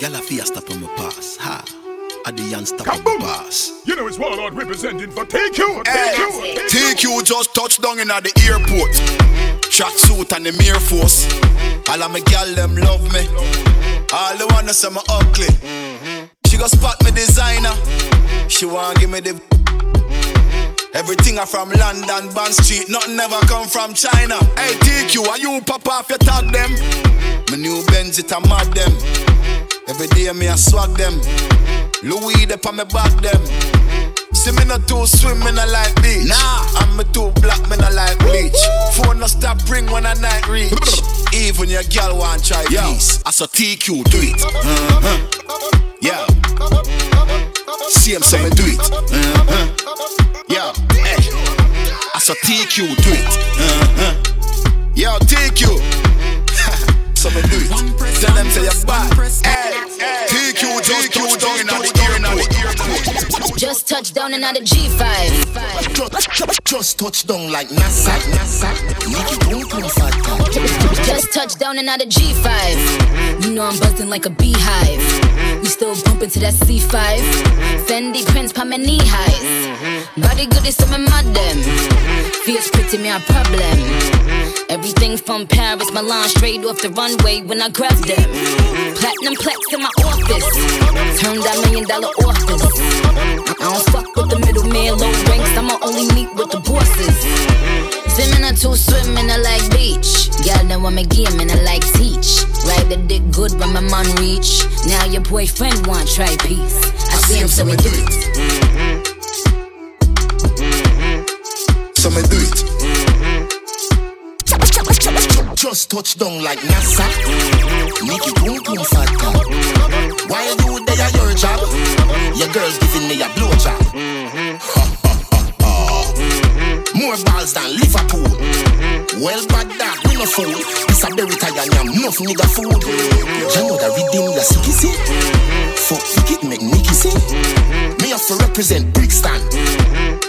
Y'all a fiesta from my pass. Ha. At the unstoppable pass. You know it's Warlord representing for T Cue. TQ. T Cue just touched down in at the airport. Mm-hmm. Track suit and the Air Force. Mm-hmm. All of my gal them love me. Mm-hmm. All the wanna say me ugly. She go spot me designer. She want give me the. Everything I from London, Bond Street, nothing ever come from China. Hey T Cue, are you pop off your tag them? My new Benz it a mad them. Every day me I swag them. Louis de on me back them. See me not too swim, me not like beach. Nah, I'm me too black, me not like bleach. Phone no stop ring when I night reach. Even your girl want try peace. I saw T Cue do it. Uh-huh. Yeah. See him say me do it. Uh-huh. Yeah. Hey. I saw T Cue do it. Uh-huh. Yo, T Cue. So me do it. Tell them say you're bad. Hey. T Cue, TQ, down in the airport. Just touch down and out G5. Just, just touch down like NASA, NASA. Make it boom boom fat. Just touch down and out G5. You know I'm buzzing like a beehive. We still bumping to that C5. Fendi prints pa my knee highs. Body good is some mad them. Fierce pretty me a problem. Everything from Paris, Milan, straight off the runway when I grab them. Platinum plaques in my office. Turned that million dollar office. I don't fuck with the middleman, low ranks. I'ma only meet with the bosses. Swimming or two swimming, a like beach. Girl, then want me game and I like teach. Ride the dick good when my man reach. Now your boyfriend want try peace. I see him, so we do it. So me do it. Mm-hmm. Just touch down like NASA. Mm-hmm. Make mm-hmm. it boom boom fat. While you there your job, your girl's giving me a blowjob. More balls than Liverpool. Mm-hmm. Well, bad dog, we no fool. This a berry tie and yam, enough nigga food. Mm-hmm. You know that redeem your sicky see? Mm-hmm. Fuck, pick it, make Nicky see? Me have to represent Brixton.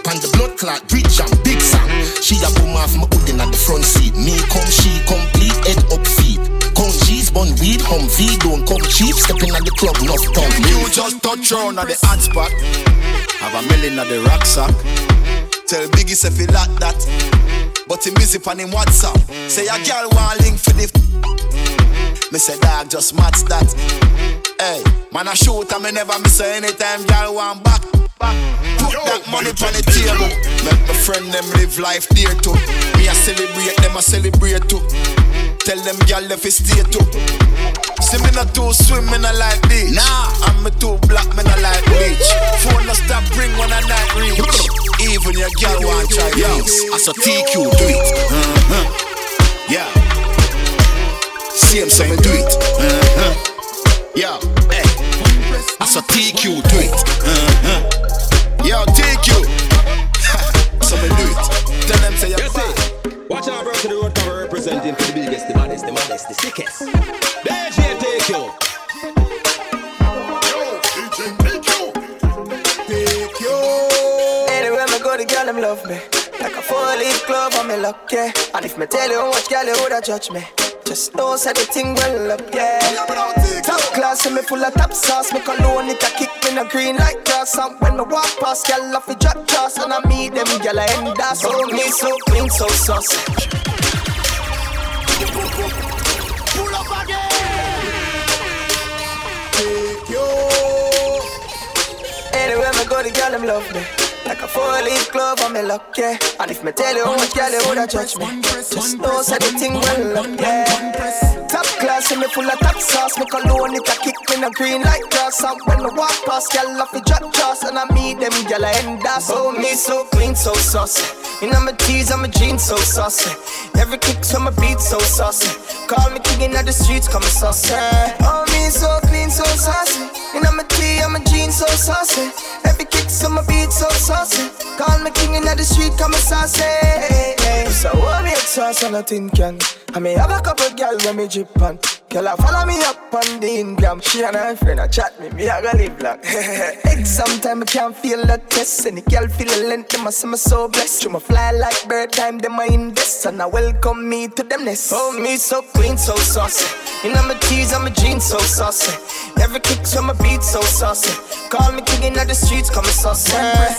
Pan the blood clot, bridge and big song. She a boom off my pudding at the front seat. Me come, she complete, head up feet. Come G's, bun weed, hum V, don't come cheap. Stepping at the club, enough tongue. You just touch on at the hot spot. Have a million at the rucksack. Tell Biggie say fi like that. But him busy on him WhatsApp. Say a girl want link for the. Me say dog just match that. Hey, man I shoot and me never miss anytime girl want back. back. Put that money on the table. Make my friend them live life dear too. Me a celebrate them a celebrate too. Tell them girl if it stay too. See me not too swim, me not like beach. Nah, I'm me too black, me not like bleach. Phone no stop ring when I night reach. Even your girl want try this. I saw T Cue do it. Uh-huh. Yeah. See him say me do it. Uh-huh. Yeah. Hey. I saw T Cue do it. Uh-huh. Yo, T Cue. so me do it. Tell them say you're You see, watch out, bro, to the road cover representing for the biggest, the baddest, the maddest, the sickest. DJ take you. Anywhere me go, the girl them love me. Like a four-leaf glove on me luck, yeah. And if me tell you what girl you woulda judge me. Just know say the thing well up, yeah. Top class, and me full of top sauce. Me cologne it a kick me no green like grass. And when me walk past, girl off the drop toss, and I meet them girl I end up. So me so clean, so saucy. Pull up again. Anywhere I go, the girl them love me. Like a four-leaf glove on me luck, yeah. And if me tell you how much girl you woulda judge me, just know say the thing well up, yeah. Top class, and me full of top sauce. Me cologne it a kick me no green like grass. And when I walk past, girl off the drop toss, and I meet them girl I end up. So me so clean, so saucy. You know my tees and my jeans so saucy. Every kick so my beat so saucy. Call me king of the streets, call me saucy. Oh me so clean, so saucy. You know my tee and my jeans so saucy. Every kick so my beat so saucy. Call me king of the street, come saucy. Hey, hey. So what me sauce on a tin can. I may have a couple girl when me drip on. Girl, I follow me up on the Instagram. She and her friend, I chat me, me I go live long. Time, I can't feel the test. Any girl feel the length, them I say me so blessed. You my fly like bird time, them I invest. And I welcome me to them nest. Oh, me so clean, so saucy. You know my tees and my jeans so saucy. Every kick to my beat so saucy. Call me king in the streets, call me saucy.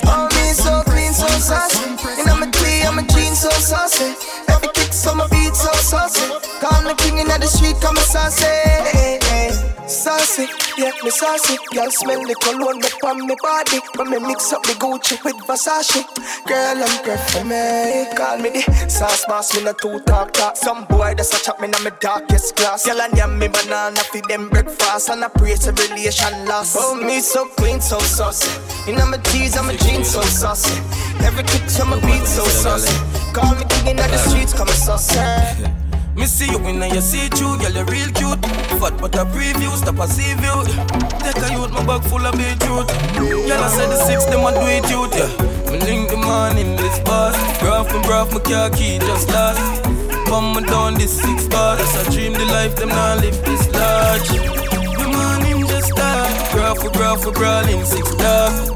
All me so clean, so saucy. And I'm a T, I'm a jean, so saucy. Every kick to my beat so saucy. Call me king in the street, call me saucy. Saucy, yeah, me saucy. Y'all smell the cologne up on me body. When me mix up the Gucci with Versace. Girl, I'm good for me. Call me the sauce boss, me no two talk talk. Some boy that's a chop me in my darkest class. Y'all and yam me banana feed them breakfast. And I pray to relation loss. Oh, me so clean, so saucy. You know my tees, I'm a jeans, so saucy. Every kick to my beat, so saucy. Call me king in the streets, come saucy. Me see you in your see you, girl, you real cute. Fat but a preview, stop a see view. Take a youth, my bag full of beetroot. Girl, I said the six, them a do it youth, yeah. Me link the man in this bus. Graph me, graph my car key just lost. Come me down this six bars. I dream the life, them not live this large. The man him just start. Graph for graph for brawling six stars.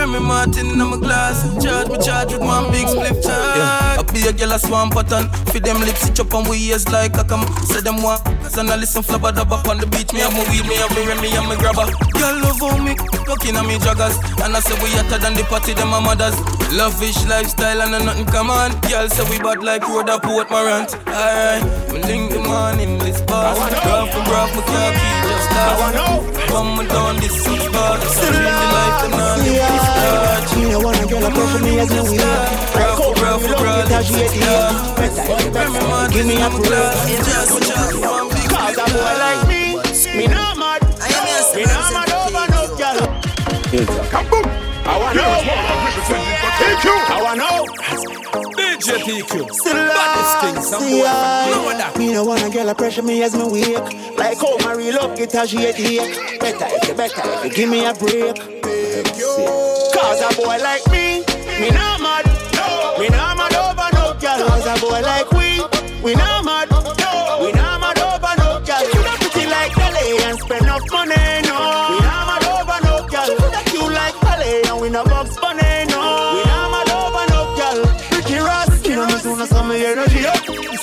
Remy Martin in my glass. Charge me charge with one big split charge. Yeah. I be a girl a swamp pattern. Feed them lips, it up on we ears like a come. Say them one. And I listen flabba dab up on the beach. Me have my weed, me have my Remy and my grabber. Girl love how me looking at me joggers. And I say we hotter than the party, them my mothers. Lavish lifestyle and nothing come on. Girl say we bad like road up Port Morant. Alright, we link the man in this bar. Graph for graph, my car key just start. Come down this six bar. Still the life, them not large. Me no wanna girl approach me as weak. Like Graph for me for love graph, it as she six a stars. Better, Remy better. Martin Give me a glass. Just with one big Cause a boy like me, me not mad. Me not mad over no girl. Kaboom! I want to know. For T Cue. I wanna know. DJ T Cue. Still Baddest thing, some. Me no wanna girl a pressure me as me wake. Like how my real love get a. Better if you better if give me a break. Cause a boy like me, me not mad. Me not mad over no girl. Cause a boy like we, we not mad. We not mad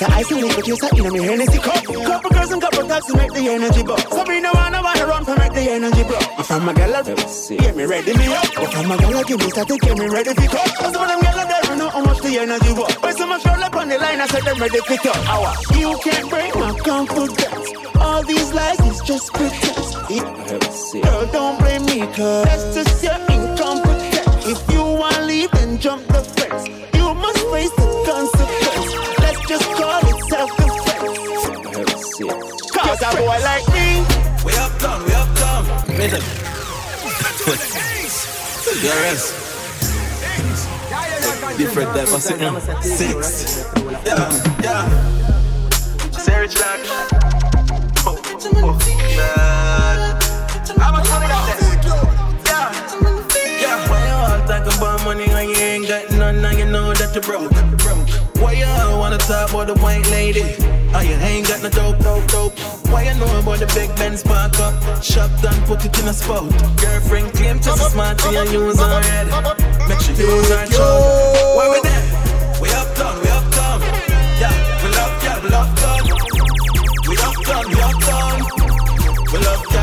a ice and liquor chaser in me Hennessy cup. Couple girls and couple taps to make the energy buck. Sabrina wanna wanna run for make the energy block. If I'm a gal, I get me ready me up. If I'm a gal, I give me static, get me ready for cut. Cause some of them gal there, we know how much the energy was. When so much roll up on the line, I said them ready pick up. Hour. You can't break my confidence. All these lies is just pretense. Girl, don't blame me, cause that's just your incompetence. If you wanna leave, then jump the fence. You must face the just call it self-defense. Cause a boy like me, We up done, we up done. Listen. Yes. Different type of sitting. Six. Yeah, yeah. Sarah Jack. Oh, oh, God. How much money got that? Yeah. Yeah. Why you all talk about money when you ain't got none and you know that you broke? Why you all wanna talk about the white lady? Oh, you ain't got no dope, dope, dope. Why you know about the big Benz park up? Shop done, put it in a spot. Girlfriend claim just smart and use her head. Make sure you use her chug. Why we there? We up done, we up done. Yeah, we love, yeah, we love done. We up done, we up done. We love, yeah,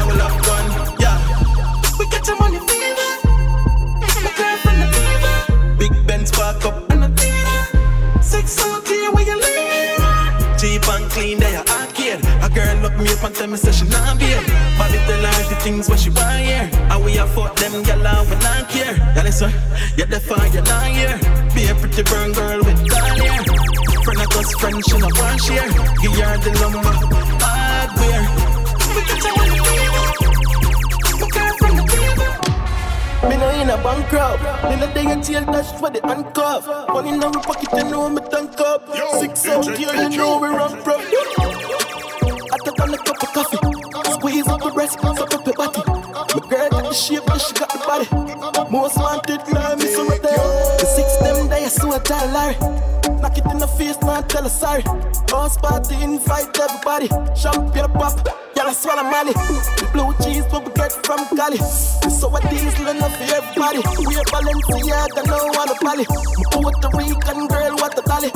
A me up and tell me say she not beer. Bobby tell her the things what she want here. And we a fuck them gyal and we not care. Yeah, listen, yeah, the fire you not here. Be a pretty burn girl with down here. Friend of us, friend, she not want share. Give her the lumber, hardware. We get your money fever. My girlfriend a. Me no in a bankrupt. Me no day a jail dash for the handcuff. Money in my pocket, you know me tank up. Six out here, you know we run from. A cup coffee. Squeeze up the breast, suck up your body. My girl got the shape, but she got the body. Most wanted, fly me so there. The six them day, I saw a tell Knock it in the face, man, tell her sorry. House party, invite everybody. Champagne pop, y'all swallow money. Blue cheese, what we get from Cali. So a diesel enough for everybody. We're Balenciaga, no one a Bali. Puerto Rican girl, what a dolly.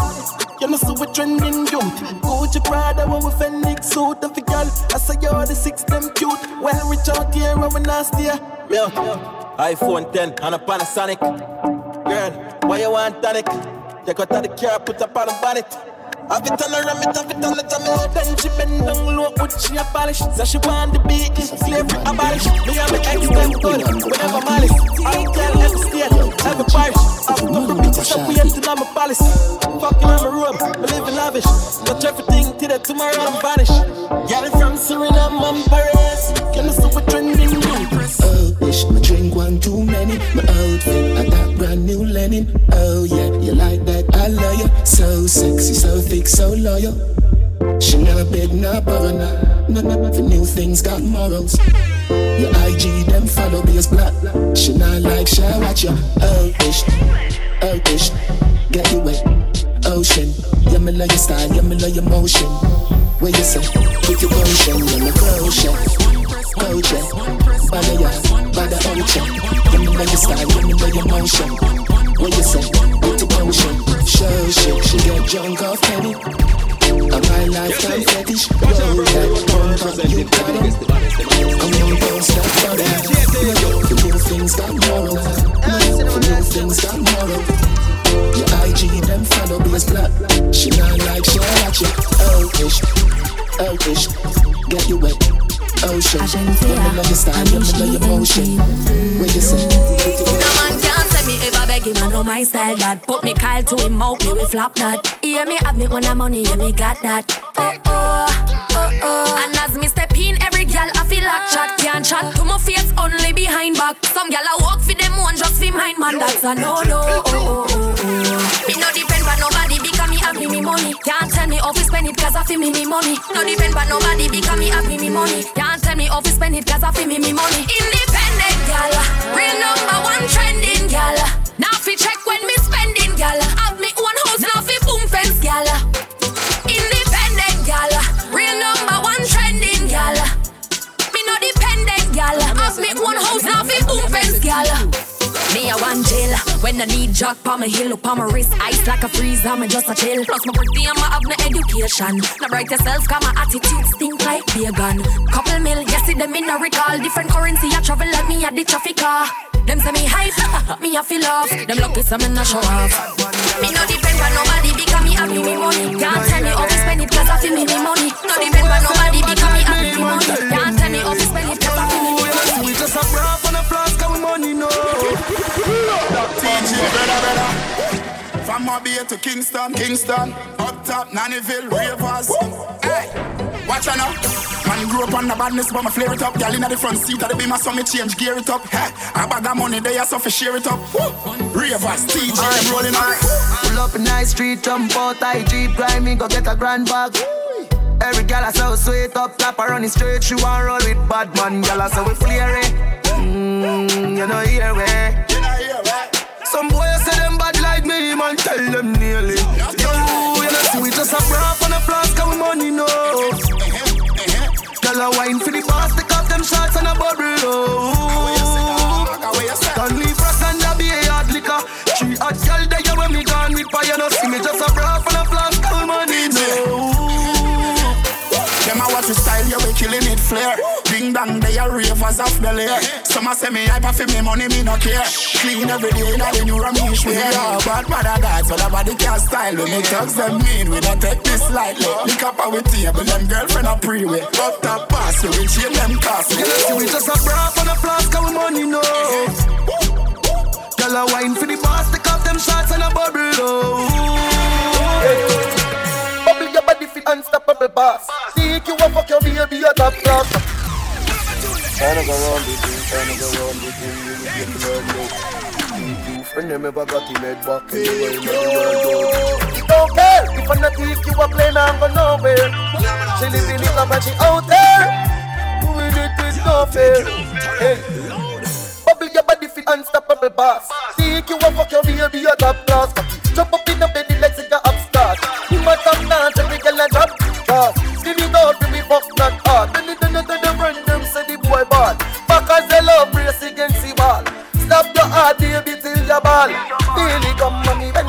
You know, see we trending youth. Gucci Prada, when we Fenix suit and girl. I say you're the six them cute. Well, reach out here when we nasty. Yeah. iPhone 10 and a Panasonic. Girl, why you want tonic? Out of the car, put up on the bonnet. Have it all around have it all at me Then she bend down low, but she a polish. So she want the beat, slavery abolish Me and my ex them good, whenever malice. I care every state, every parish. I've couple bitches up, we empty on my palace Fucking on my room, I live in lavish. Touch everything till that tomorrow I'm vanish it from Suriname and Paris Can I see what trending new? Oh, bitch, my drink one too many. My outfit, I got brand new Lenin Oh yeah, you like that, I love you So sexy, so thick, so loyal. She not beg, not borrow, No, no, no, for new things got morals. Your IG, them follow me as black. She not like, she watch you Oh, bitch, oh, Get you wet, ocean. Yeah, me love your style, yeah, me love your motion. Where you say, put your potion, yeah, me crochet Coach, bada ya, bada ocean. Yeah, me your style, yeah, me your motion Where you say, put your potion Show shit, she get drunk off penny a my lifetime fetish, roll that pump up, you got it. I'm on don't stop for that. The new things got moral. The new things got moral. Your IG them follow me as black. She not like she watch it. Elfish, elfish, get you wet. Ocean, let me love your style, let me love your motion. Where you say? No man can't say me ever beg him, I know my style that Put me Kyle to him out, me we flop that Hear me have me when I'm money, yeah me got that. Oh oh, oh oh And as me step in, every gal I feel like chat. Can't chat to my face, only behind back. Some gal I walk for them one, just for mine man. That's a no no, oh oh oh oh. Me no depend on nobody because me have me me money. Can't tell me how to spend it cause I feel me me money. No depend on nobody because me have me me money. Can't tell me how to spend it cause I feel me me money. Independent gal, real number one trending gal Now fi check when me one house, now fi boom fence gal me a one jail. When I need jack pa my hill up on my wrist Ice like a freeze, I'm just a chill. Plus my birthday, I'm have no education. Now bright yourself, got my attitude stink like vegan Couple mil, yes, see them in a recall. Different currency, I travel like me at the traffic car Them say me hype, me a feel off. Them lucky some in a show off. Me no depend on nobody because me have me me money. Can't tell me how to spend it cause I feel me me money. No depend on nobody because me have me me money. Can't tell me how to spend it cause I feel me me money. We just a bra on a flask and money no From Mobile to Kingston, Kingston, up top, Nannyville, Ravers. Hey, watch out now. Man grew up on the badness, but my flare it up. Girl in the front seat of the beamer, so me change gear it up. Hey, I bag of money, they are so for share it up. Ravers, TJ, I'm rolling up. Pull up in nice street, jump out, I jeep, grind me, go get a grand bag. Every gal I so sweet up, tap her running straight, she want roll with bad man, gal I so we flare it. Mmm, you know here we. Some boys say them bad like me, man, tell them nearly. Yo, you know see we just a bra on a flask and money no. Gal a wine for the boss, take off them shots and a bubble. Oh. Leave us and a be a hard liquor. Three hot gal there when me gone with fire, no see me just a bra flare. Ding dong, they are ravers off the lair. Some a say me hyper for me money, me no care. Clean every day, now the new Ramesh we yeah. Bad mother God, so nobody can style. When me thugs them mean, we don't take this lightly. Lick up our table, them girlfriend a pre-way. Up top pass, so we chain them costly. See we just a bra on a flask and we money no. Girl a wine for the boss, take off them shots and a bubble. Oh. Bubble your body fit unstoppable boss. Think you a fuck your baby a top class. Tryna go round the thing, tryna go round the thing, you get blood lit. You friend them ever got him head back in the world. oh. It don't care if I not think you a plane, I'm going nowhere. She living it up and she out there, doing it with no fear. Hey. Bubble your body fit unstoppable boss. Think you a fuck your baby a top class. Jump up in the bed, the in the upstart. You must have not They against the ball. Stop your heart, baby, till your ball. Feel it come money when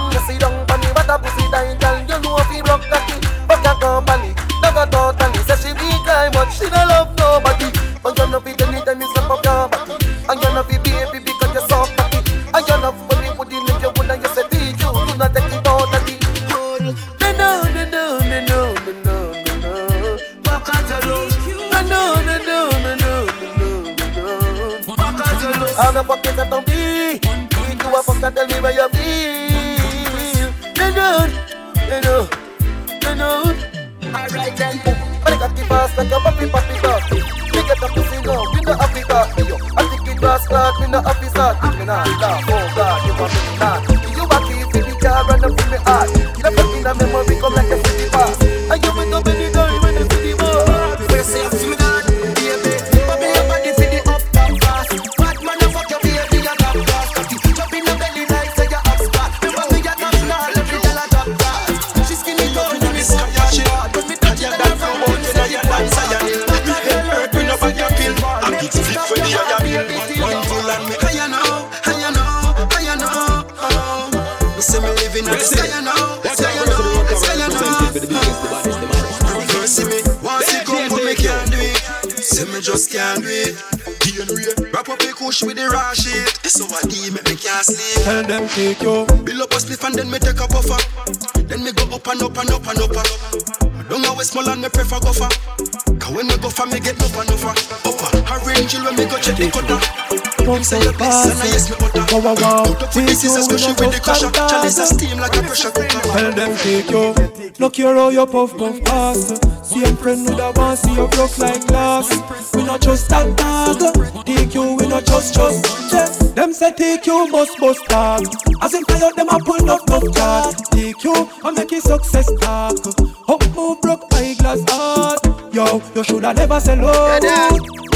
small and me prefer go for. Cause when me go me get up and up. Upper, arrange it when me go check the cutter. Come Say your bless and I yes me utter. Wow, wow, wow. With the scissors, crush with the crusher. Chalice a steam like a pressure cooker. Tell them take you. Look here how you puff puff pass. Same friend would have want see you broke like glass. We not just that dog. Take you, we not just just. Yeah. Them say take you must bust dog. As in fire them a pull up no card. Take you and make it success talk. Heart. You shoulda never sell out.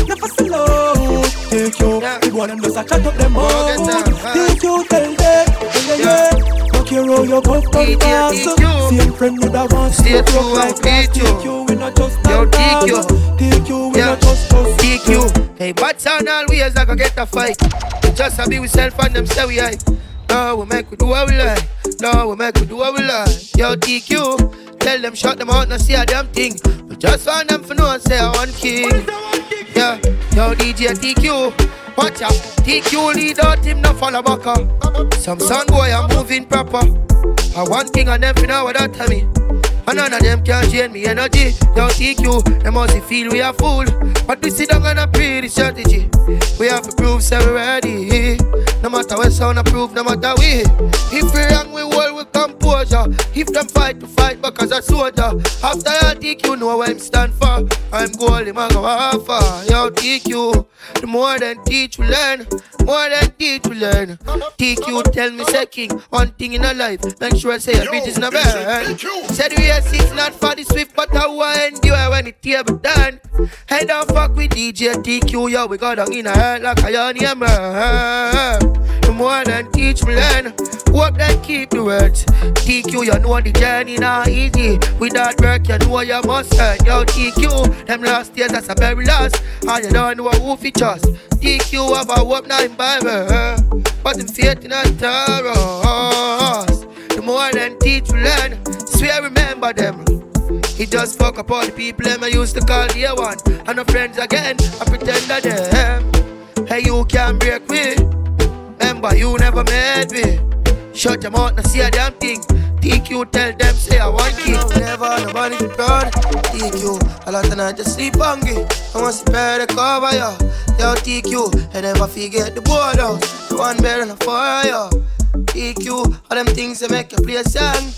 Never sell out. Take you, the one them just a chat up them out. Take you, tell them, yeah, yeah. Look here how you puff puff pass. Same friend would have want see you like glass. Take you, we not just Yo, that take you. Take you, we not just just. Take you. Hey, but sound always like I get a fight. Just a be we self and them say we high. No, we make we do what we like. No, we make we do what we like. Yo, T Cue. Tell them shut them out, no see a damn thing. Just want them for no and say I one king. Yeah, yo, DJ T Cue. Watch out. T Cue lead out him, no follow back up. Some son boy are moving proper. I one thing and them for now without tell me. And none of them can drain me energy. Yo, T Cue, they must feel we are fool. But we sit down and a pre the strategy. We have to prove so we ready. No matter what sound approve, no matter we. If we wrong, we hold with composure. If them fight, to fight because a soldier. After all, T Cue know what I'm stand for. I'm him a go offer. Yo, T Cue, the more than teach we learn. More than teach we learn. T Cue tell me say king, one thing in a life. Make sure I say a bitch is not burn. Said we are six not for the swift, but I will endure when the table done. Hey, don't fuck with DJ T Cue, yo, we got down in a hurt like a young hammer. The more than teach me learn, hope that keep the words. T Cue, you know the journey not easy. Without work, you know you must earn. Yo, T Cue, them last years that's a very lost. And you don't know who fi trust. T Cue have a hope now in Bible, but in faith in a terror. The more than teach we learn, swear remember them. He just fuck up all the people them I used to call dear one. And no friends again, I pretend that them. Hey, you can't break me. Remember, you never made me. Shut your mouth and see a damn thing. T Cue tell them say I want king. Never nobody proud. T Cue, a lot of night just sleep hungry. I want to better cover ya. Yo, T Cue, I never forget the board out. One better than fire. T Cue, all them things that make you play a song.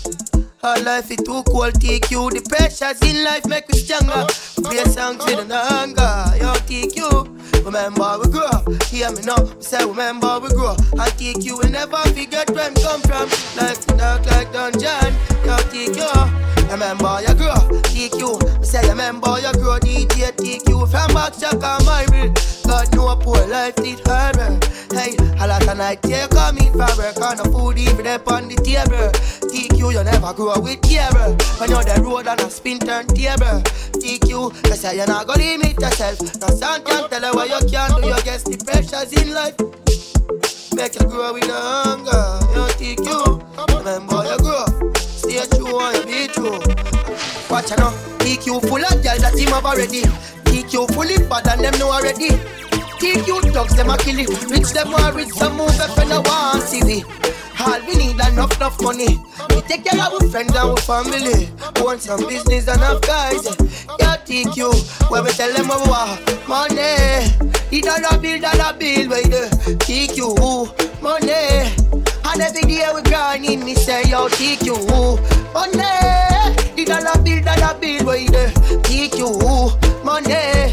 Our life is too cold, T Cue. The pressures in life make me stronger. Play songs with an anger. Yo, T Cue, remember we grow. Hear me now, me say remember we grow. And T Cue will never forget where we come from. Life is dark like dungeon. Yo, T Cue, remember you grow. T Cue, me say remember you grow. DJ T Cue from Backshaka, my real. God know poor life did horrible. Hey, a lot of night here coming from work on the food even up on the table. T Cue, you never grow with cable. When you're the road and a spin turn table. T Cue, they say you're not gonna limit yourself. No sound can tell you what you can do. You guess the pressures in life. Make you grow with the hunger. Yo, T Cue, remember you grow. Stay true and be true. Watch out now. T Cue full of girls that him have already. T Cue fully bad and them know already. T Cue dogs them a kill it. Rich them want rich some move up and I want see we. All we need enough enough money. We take care of our friends and our family. Want some business and have guys. Yeah, T Cue, where we tell them we want money. The dollar bill, dollar bill, where the T Cue money. And every day we grinding, me say yo T Cue money. The dollar bill, dollar bill, where the T Cue money.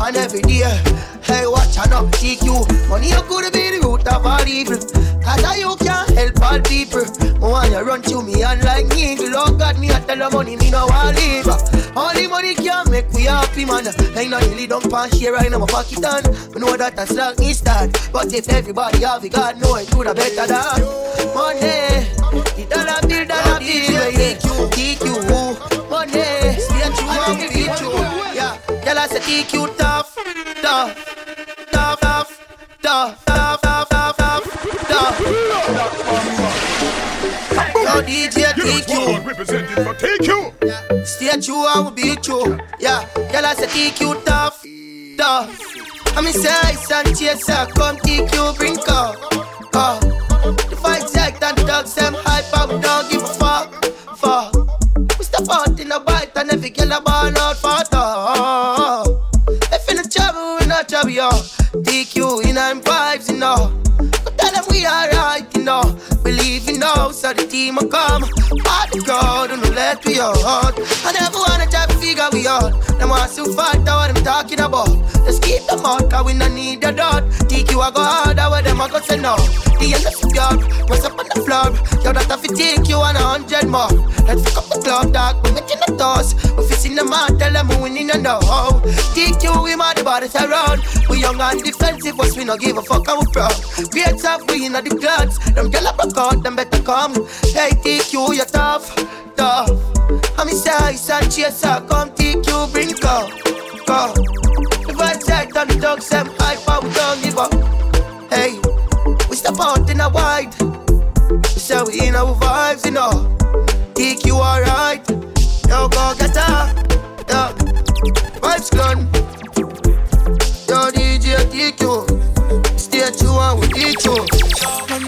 And every day, hey, watch out now, T Cue money. You money could be the root of all evil. Cause I, you can't help all people. I want you run to me and like me. Lord God, me I tell the money, me no want leave. Only money can make we happy, man. Ain't no really don't pass here right now, my pocket on. Know that that's like me start. But if everybody have it, God know it, do the better than money. The dollar bill, dollar bill, yeah. T Cue, money. Yeah, tell us a T Cue tough, tough, tough, tough, tough, tough, tough, tough, tough. Yo, DJ T Cue. Representing for T Cue. Stay true, I will be true. Yeah, girl, I say T Cue tough, tough. I mean, say, and chaser, come T Cue, bring up. Uh, the fight like that, dogs, them hype up, don't give a fuck. Fuck. Out in a bite and every girl a ball out for. If in the trouble, we not trouble, yo. T Cue in our vibes, you know. Tell them we alright, you know. Believe you know, so the team will come. The crowd, and don't let we out. I never wanna try to figure we out. Them want to fight, out what I'm talking about. Just keep them out, cause we no need a dot. T Cue, I go harder, where them I go say no. The end of the yard, what's up on the floor? Yo, that to take you on a hundred more. Let's pick up the club, dog, we making the toss. We fixing the man, tell them we winning and know. T Cue, we mad about it around. We young and defensive, but we no give a fuck, and we proud. Great stuff, we in the clouds. Them gyal a broke out, them better come. Hey, T Cue, you tough, tough. I'm inside, and chaser, come T Cue, bring come, come. The vibes tight on the dogs, them hype, but we don't give up. Hey, we step out in a wide. We say we in our vibes, you know. T Cue alright. Yo, go get her. Yo, vibes gone.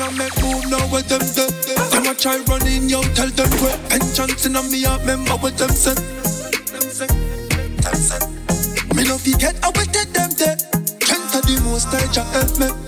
Man, I make move now with them do. Them a try running, yo, tell them quit. Penchants in on me, I remember what them. Them them said. Me no forget how we did them there. Can't the most I just help me.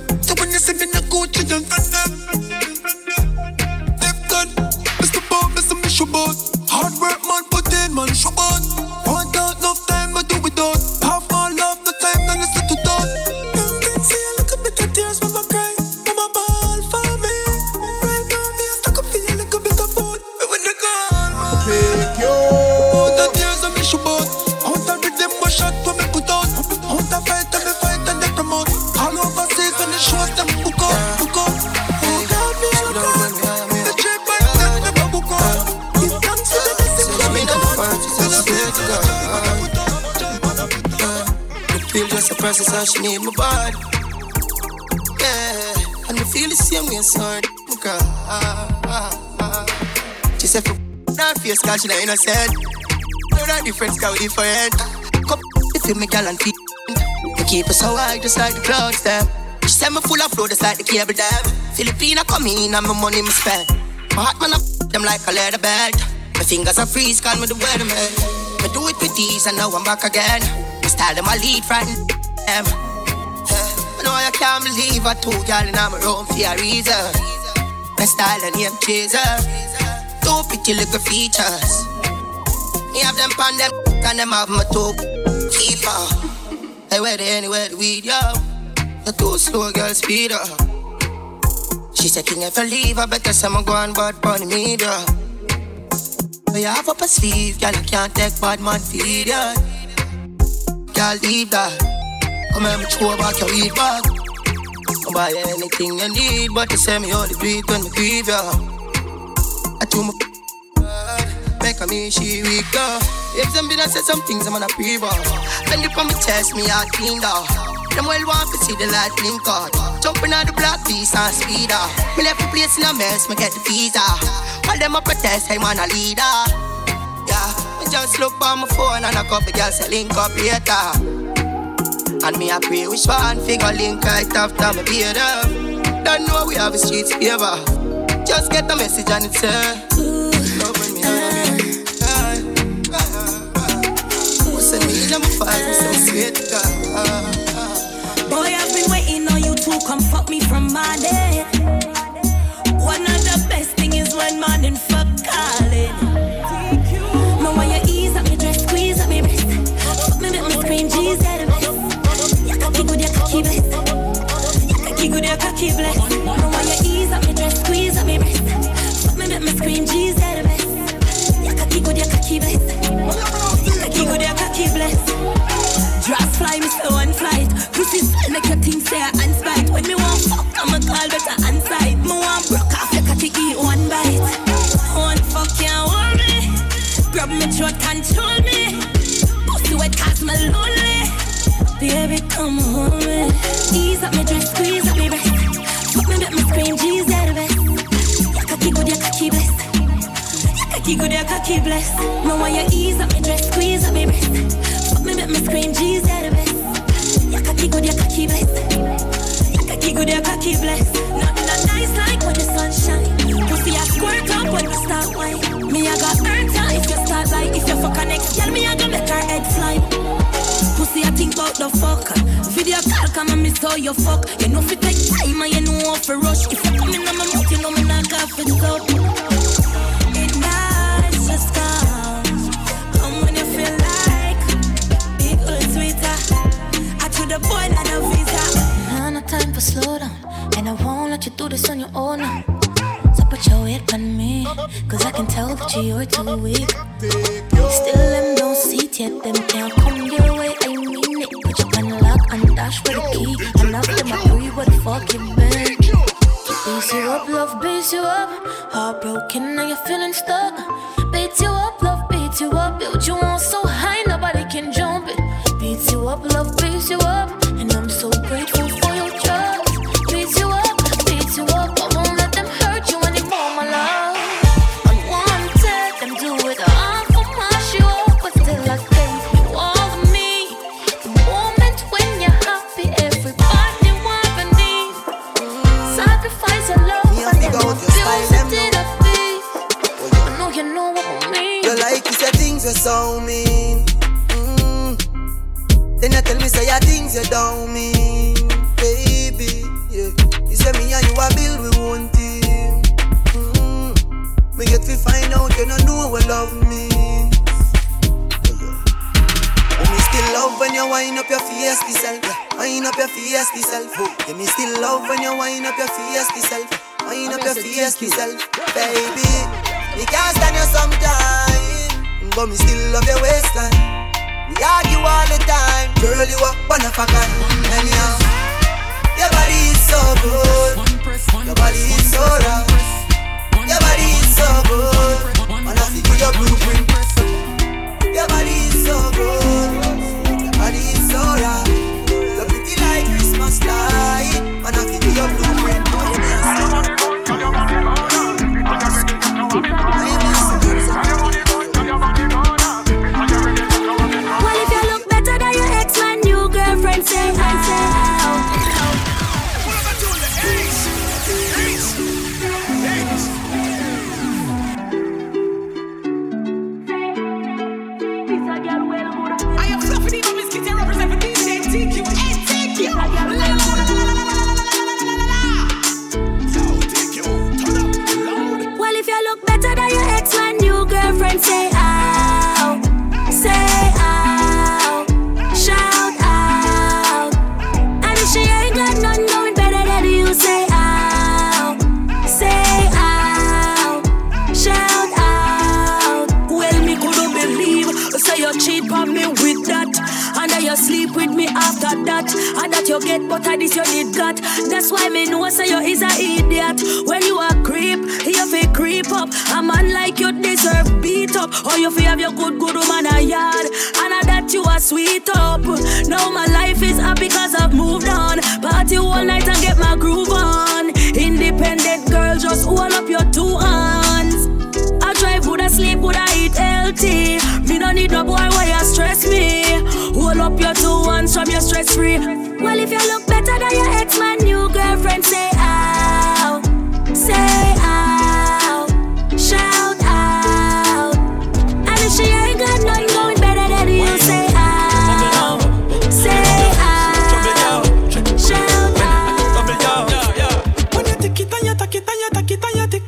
A she need my body. Yeah, and me feel the same way, son. Girl. She said, for not face, cause she not innocent. No, that difference, cause we different. Come, you feel me, gal, and feel. Keep us so high, just like the clouds, them. She said, me full of flow, just like the cable, them. Filipina come in, and my money, me spend. My heart, man, I f- them like a leather belt. My fingers are freeze, call me the weatherman. Me do it with these, and now I'm back again. My style, them, I lead from I know I can't believe I two girl in my room for a reason. My style and name chaser. Two pretty little features. Me have them pan them and them have my two keeper. Hey, where they anywhere the weed, yo. The two slow girl speed up. She said, King, if I leave, I better say I'm going bad bunny me, though. But you have up a sleeve, girl, you can't take bad man feed, yeah. Girl, leave that. Come me throw back your weed bag. I'll buy anything you need, but you say me only do it when me grieve, yeah. I do my make a me she weak, yeah. If some been I say some things, I'm gonna pre-ball. Bend it on my chest, me heart cleaned off. Them well want to see the light blink out. Jumping on the black beast and speed up. Me left the place in a mess, me get the visa. While them a protest, I'm on a leader. Yeah, me just look on my phone and a couple girls say link up. And me I pray which one figure link right after me paid up. Don't know we have a street ever. Just get a message and it's here. Send me in, I'm a fight, I'm sweet girl. Boy, I've been waiting on you to come fuck me from my day. One of the best things is when man morning control, control me. Pussy wet cause me lonely. Baby, come home. Man. Ease up my dress, squeeze up my breast. Fuck me, make me scream, G's out best. it. Your cocky good, your cocky bless. Your cocky good, your cocky blessed. No, why you ease up my dress, squeeze up my breast. Fuck me, make me scream, G's out best. it. Your cocky good, your cocky bless. Your cocky good, your cocky blessed. me, I can make her head fly. Pussy, I think about the fuck. Video call, come and miss all your fuck. You know, if you take time, and you know, if you rush. If you come in on my mouth, you know, me not got for up. It just come. Come when you feel like. Big old sweeter. I to the point of the visa. Now, no time for slow down. And I won't let you do this on your own now. So put your weight on me. Cause I can tell that you're too weak. broken. Now you're feeling stuck. bless me. Hold up your two hands from your stress free. Well, if you look better than your ex, my new girlfriend, say out, say out, shout out. And if she ain't got nothing going better than you, say out, say out, shout out. When you tick it and you tack it and you tack it and you tick,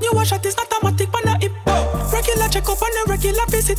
new shot is not automatic but not hip. Regular check up on a regular visit.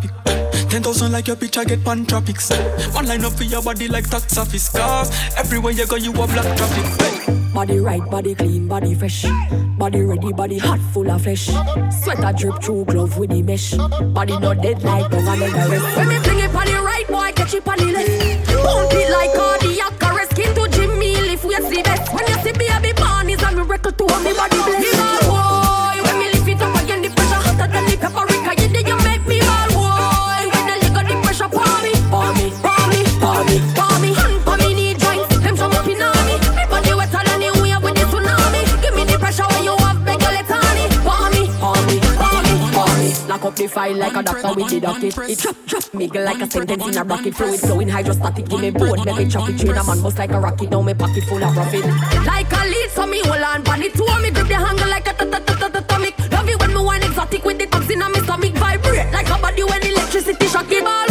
Thousand like your picture get pan. One line up for your body like tax office cars. Everywhere you go, you a black traffic. Body right, body clean, body fresh. Body ready, body hot, full of flesh. Sweater drip through glove with the mesh. Body not dead like government arrest. When me fling it on the right, boy, catch it on the left. Pump it like cardiac arrest. Skin to Jimmy, lift weights the best. When you see baby born, is a miracle to me body File like a doctor with the docket. It drop, drop, me like a sentence in a rocket. Fluid flowing hydrostatic. Give me board, make it choppy. Train a man bust like a rocket. Now me pocket full of profit. Like a lead, so me hold on, pan it. Two me grip the handle like a atomic. Love it when me wine exotic with the tongues in a me stomach. Vibrate like a body when electricity shock the ball.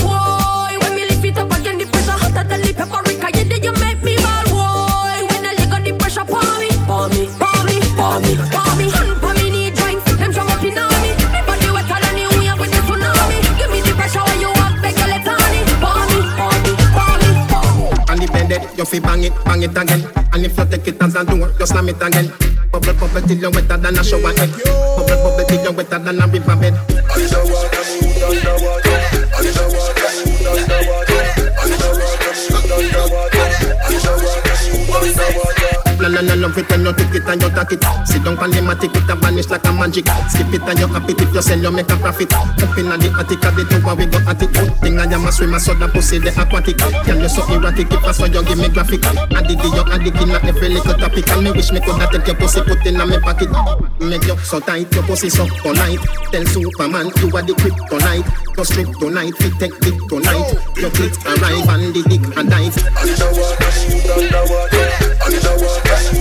You fi bang it, bang it again. And if you take it as a door, you slam it again. Bubble, bubble till you wetter than a shower head. Bubble, bubble till you wetter than a river bed. No, no, no, love it when you take it and you take it. Sit down on the matic, it a vanish like a magic. Skip it and you happy if you sell, you make a profit. Up in the attic, at the tower, we go at it. Good thing I am a swimmer, so the pussy the aquatic. Girl, you so erratic, if I saw you give me graphic. Addict, you addict in every little topic. And me wish me could have take your pussy, put in a me pocket. Make you so tight, your pussy so polite. Tell Superman you are the kryptonite. Go strip tonight, fit take it tonight. Your clit arrive and the dick a knife.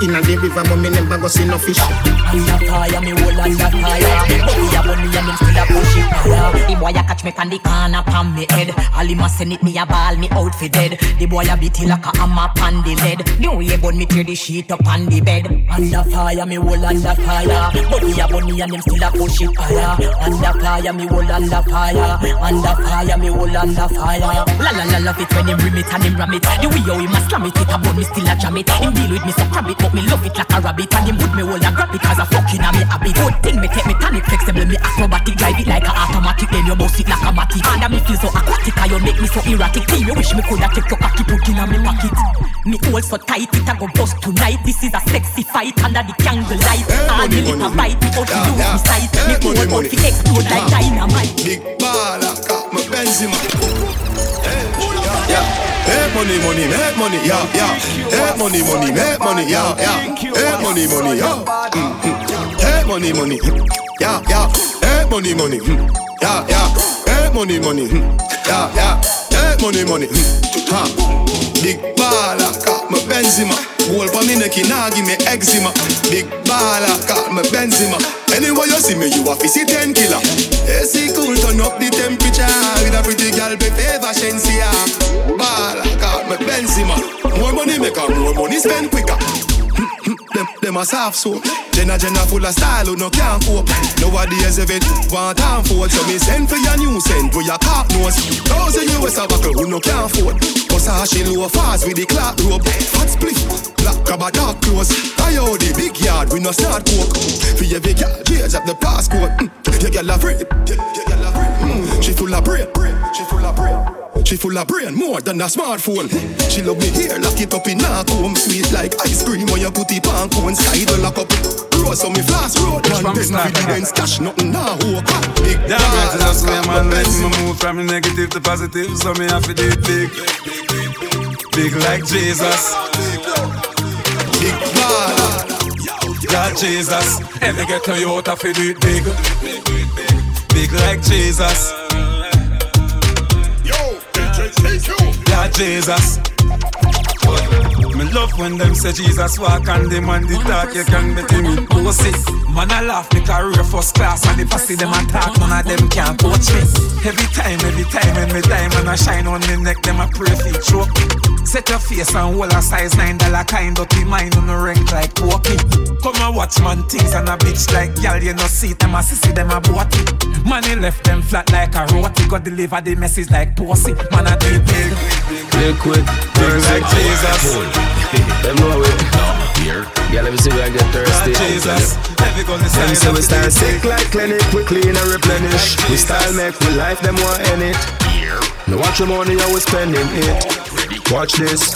Inna the river, but me never go see no fish. Me hold. But we a and them still a push it. The boy a catch me the corner me head. All him a send it me a ball me out for dead. The boy a beat it like a hammer pan the lead. The way bun me tear the sheet up on the bed. Under fire, me hold under fire. But we a bunny and them still a push it higher. Under fire, me hold under fire. Me hold under fire. La la la love it when him rim it and him ram it. The way how him a slam it, it a me still a jam it. Him deal with me so crab it, but me love it like a rabbit. And him would me hold a grab it cause a fucking a me habit. Good thing me take me tonic flexible, me acrobatic, drive it like a automatic. Then you bounce it like a matic. And me feel so aquatic, and you make me so erratic. Team, you wish me coulda take your cocky put in a me pocket. Me hold so tight, it a go bust tonight. This is a sexy fight under the candle light. All me little bite, me out to use me sight. Me hold out fi explode like dynamite. Big baller, my Benzema. Hey, money, money, make money, yeah, yeah. Hey, money, money, make money, yeah, yeah. Hey, money, money, yeah. Hey, money, money, yeah, yeah. Hey, money, money, yeah, yeah. Hey, money, money, yeah, yeah. Hey, money, money, ha. Big baller, my Benzema. Hold for me neck, nah give me eczema. Big baller, call my Benzema. Anywhere you see me, you a fi see ten killer. AC cool, turn up the temperature with a pretty girl, be favor Shensia. Baller, call my Benzema. More money make her more money spend quicker. Them, them a soft soap. Jenna Jenna full of style who no can't cope. Nowadays if it want time for so me send for your new send for your cock nose. Thousand US a buckle who no can't afford. Cause I she low fast with the clock rope. Fat split, black crab a dark clothes. I owe the big yard we no start coke. For every girl, change up the passcode. Mm. Your girl a free, your girl a free. Mm. She full of brain, she full of brain. She full of brain, more than a smartphone. She love me here, lock it up in a comb. Sweet like ice cream when you put it on cone. Side lock up. Rose so me flash road. Man, then we didn't stash nothing now. Big Yeah, better just way man make me move from negative to positive, so me have to do it big, big like Jesus. Big baller, Lord Jesus, every get to you out of it big, big like Jesus. Lord Jesus. Love when them say Jesus walk and them on the talk You can make me pussy Man I laugh me career first class And if I see them attack none of them can touch me Every time, every time, every time When I shine on the neck them I pray for choke Set your face and hold a size nine dollar kind Dirty mind on the rank like walking Come and watch man things and a bitch like Y'all you know see them I see them a bought it Money left them flat like a roti Got deliver the message like pussy Man I do big Liquid, big like Jesus them know it. Here. Yeah, let me see when I get thirsty. Jesus. Them say we start sick like clinic, we clean and replenish. We style make we life, them want in it. Now watch the money how we spending it. Watch this.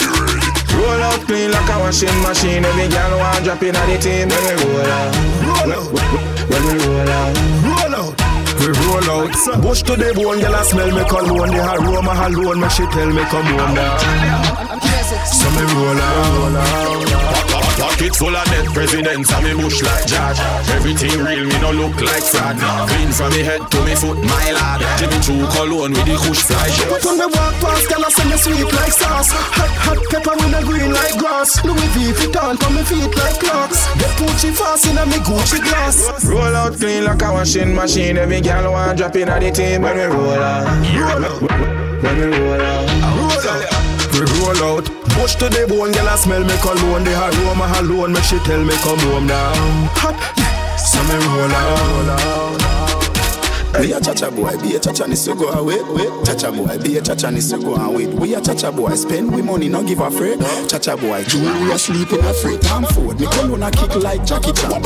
Roll out clean like a washing machine. Every girl want drop in at the team. When we roll out. Roll out. When we roll out. Roll out. We roll out. Bush to the bone, girl I smell me cologne. The aroma alone, make she tell me come home now. So me roll out. Pocket full of dead presidents and me bush like George. Everything real, me no look like fraud. Clean from me head to me foot, my lad. Jimmy Choo cologne with the kush fly. But when me walk past, girl I say me sweet like sauce. Hot, hot pepper with a green like grass. Louis V fit on for me feet like clocks. Get Gucci fast in a me Gucci glass. Roll out clean like a washing machine. Every girl want drop in at the team when we roll out. Roll out. When we roll out. Roll out. We roll out. Push to the bone, girl I smell me cologne. The aroma alone, make she tell me come home now. Hot, so me roll out. We a chacha boy, be a chacha ni so go away. Chacha boy, be a chacha ni so go away. We a chacha boy, spend we money, no give a free. Chacha boy, jewelry a sleep in a free. Tom Ford, me on a kick like Jackie Chan.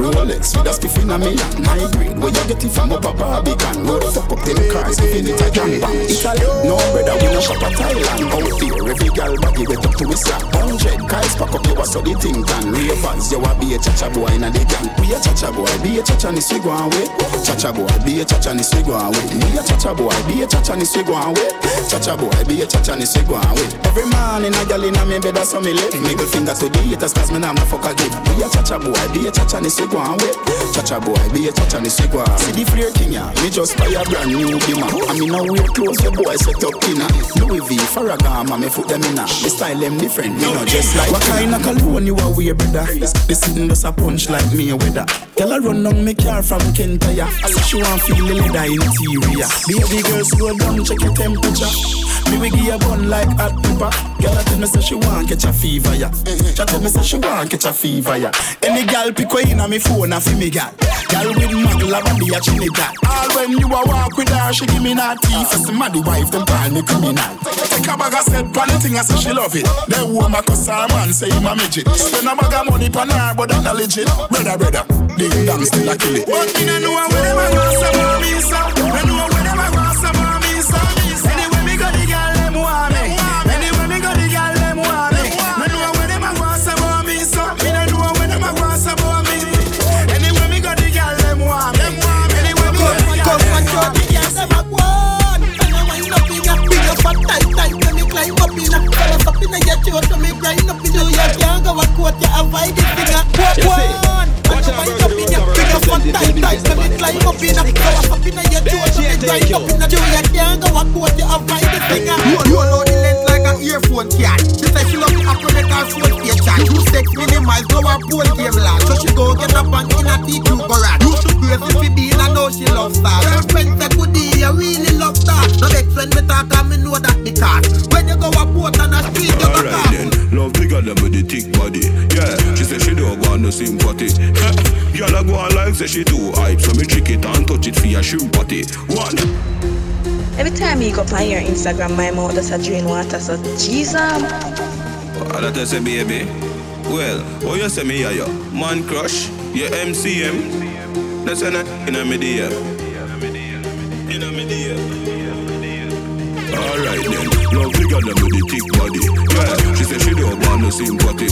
Rolex with a spiff in a million. High grade, where you get it from up a Barbican. Road fuck up them cars, giving it a gang bang. Italy, no brother, we no shop at Thailand. Out there, every girl body wet up to his slap. Hundred guys pack up, you a the thing can. Ravens, you a be a chacha boy in a the gang. We a chacha boy, be a chacha ni so go away. Chacha boy, be a chacha ni so go away. Me a chacha boy, be a chacha ni so go away. Chacha boy, be a chacha ni so go away. Every man in a gal in a me bed, so me live. Middle finger to the haters, cause me nah ma fuck again. Be a chacha boy, be a chacha ni so go away. Chacha boy, be a chacha ni so go away. See the flare king ya, me just buy a brand new bima. I mean now wear clothes, the boy set up dinner. Louis V, Ferragamo, me foot them in a. The style them different, me not just like. What kind of cologne you a wear, brother? This sitting just a punch like me a weather. Girl I run down me car from Kentaya. I she want feel the leather interior. Baby girl slow down, check your temperature. Me we give you bun like hot pepper. Girl I tell me say she want catch a fever, yeah. Mm-hmm. She tell me say she want catch a fever, yeah. Any girl pick way inna me phone a fi me gal. Girl with muggle a body a Trinidad. All when you a walk with her, she give me that teeth. As the mad wife, them call me criminal. Take a bag of set pon the thing, I say she love it. Then woman cuss her man, say him a midget. Spend a bag of money pon her, but that not legit. Brother, brother, ding dong still a kill it. But me no know where them a go, of me so. Color up in a your throat, so me grind up can't go a you avoid the finger. One. Your big up and tight, tight. When me climb up in a color up in a your throat, so me grind up in a your can't go a coat, you avoid the finger. Roll, roll out the length like an earphone cat. She say she love the apple make her phone station. Two sex minimize, blow her pole game lad. So she go get up and in a T2 garage. You should praise if she be in a know she love star. Her friend say good day, you really love that. No when me talk and me know that. When you go a boat on a street, you go Alright then, love bigger than with the thick body. Yeah, she say she don't want no sympathy. Girl I go on like say she too hype, so me trick it and touch it for your shoe party. One. Every time you go on your Instagram, my mouth does a drain water. So, Jesus. That I say baby. Well, what you say me yeah, yo? Man crush, your MCM. That's an in a media. In a media. Alright then, love bigger than with the thick body. Yeah, she say she don't want no sympathy.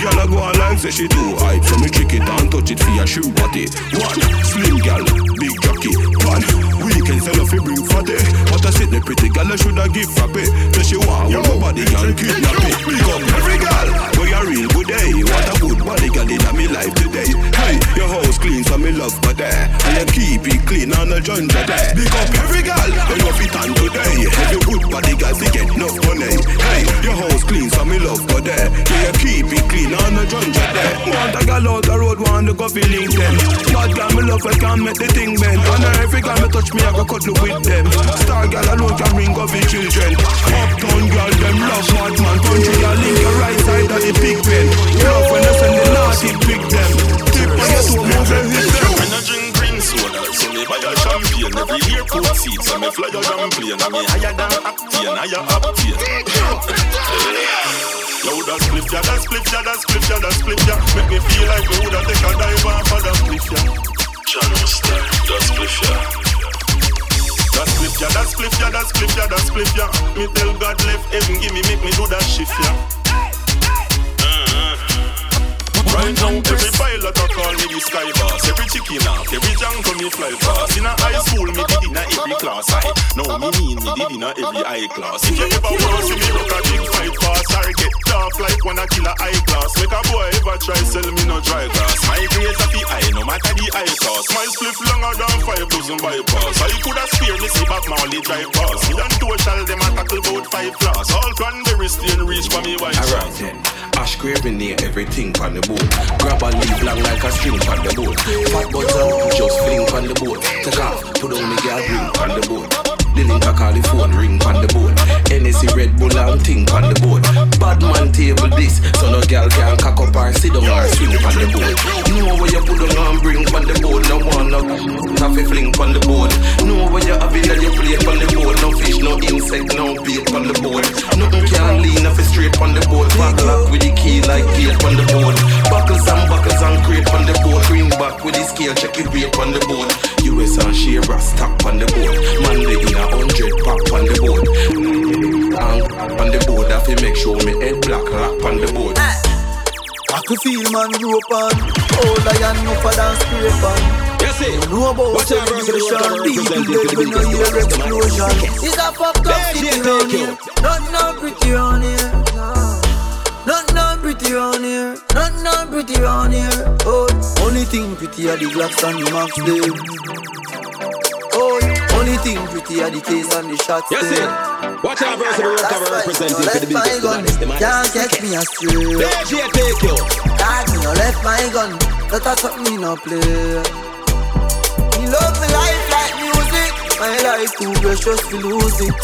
Girl I go on like say she too hype, so me trick it and touch it for your shoe body. One slim gal, big jockey. One weekend sell off bring fatty. But I sit the pretty gal I shoulda give frappe. Say she want nobody can kidnap it. Big up every gal, you real good day. What a good body gal inna me life. Today. Hey, your house clean, so me love for there. And you keep it clean on the jungle there. Big up every girl, you fit on today. Every good body girl, fi get enough money. Hey, your house clean, so me love for there. Yeah, you keep it clean on the jungle there. Want a girl out the road, want go fi link them. Bad girl, me love, I can't make the thing bend. And every girl me touch me, I go cuddle with them. Star girl alone can bring up the children. Uptown girl, them love hard man. Country girl, link your right side of the big. Love when they send the naughty pick them. Tip on your toe, move and hit them. When I drink green soda, so me buy a champagne. Every airport seat, so me fly a damn plane. And me higher than Octane, higher Octane. Yo, that split ya, that split ya, that split ya, that split ya. Make me feel like me woulda take a dive off of that split ya. John Mister, that split ya. That split ya, that split ya, that split ya, that split ya. Me tell God left heaven, give me, make me do that shift ya. Right now, every pilot a call me the sky boss. Every chicken off, every junk on me fly fast. In a high school, me did in a every class. I know me mean me did in a every high class. If you ever wanna see me look a big fight pass, I get tough like when I kill a high class. Make a boy ever try sell me no dry grass. My grades are the high, no matter the high cost. My spliff longer than five dozen bypass. I could have spear me see back my only drive pass. Me and total them a tackle about five class. All cranberry stain reach for me white Alright then, ash craving near everything on the boat. Grab a leaf long like a string on the boat. Fat buds just fling on the boat. Take off, put on me girl ring on the boat. The link a call the phone ring on the boat. NSC Red Bull and ting on the boat. Bad man table this, so no girl can cock up or sit down or swing on the boat. Know where you put on and bring on the boat. No one no coffee fling on the boat. Know where you have it and you plate on the boat. No fish, no insect, no bait on the boat. Nothing can lean off it straight on the boat. Back lock with the key like gate on the boat. Buckles and buckles and crate on the boat. Ring back with the scale, check it weight on the boat. US and Shira stack on the boat. Monday in a hundred pack on the boat. And on the boat, I feel make sure me head black on the boat. I could feel man up on. Old lion no for dance scrape on. Yes, it. You know about What's up, celebration Rosa? People dead when you hear explosion. It's a fucked up city round here Nothing not pretty round here. Nothing not pretty round here. Nothing not pretty round here. Oh, only thing pretty are the Glocks and the Max only thing pretty are the case and the shots Yes, there it. Watch out, verse of the rock cover representing for the my gun, man. It's the man. can't catch me astray DJ take you. God, me no left my gun. That a something me no play. Me love my life like music. My life too precious to lose it.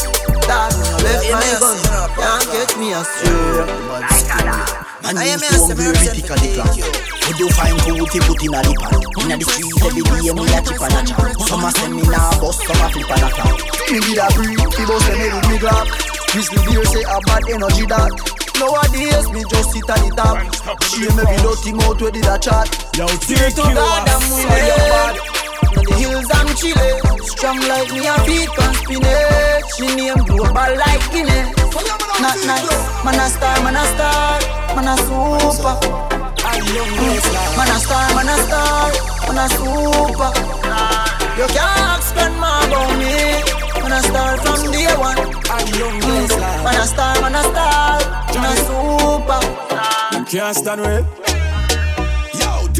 God, me no left my gun. Can't get me astray. Man, you so very typical the clock. Would you find booty put in a lip pot? In the street every day me a chip and a chop. Some a send me now bust, some a flip and a clap. Me did a breathe, he bust me with me glock. Grizzly beer say a bad energy that. Nowadays me just sit at the top. She me be dirty mouth where did a chat. Yo, Fear to God I'm winning. On the hills I'm chillin'. Strong like me a feet on spinach. Me name global like Guinness. Not nice, man a star, man a star, man a super. Man a star, man a star, man a super. You can't ask grandma about me. Man a star from day one. Mm. Man a star, man a star, man a super. You can't stand with.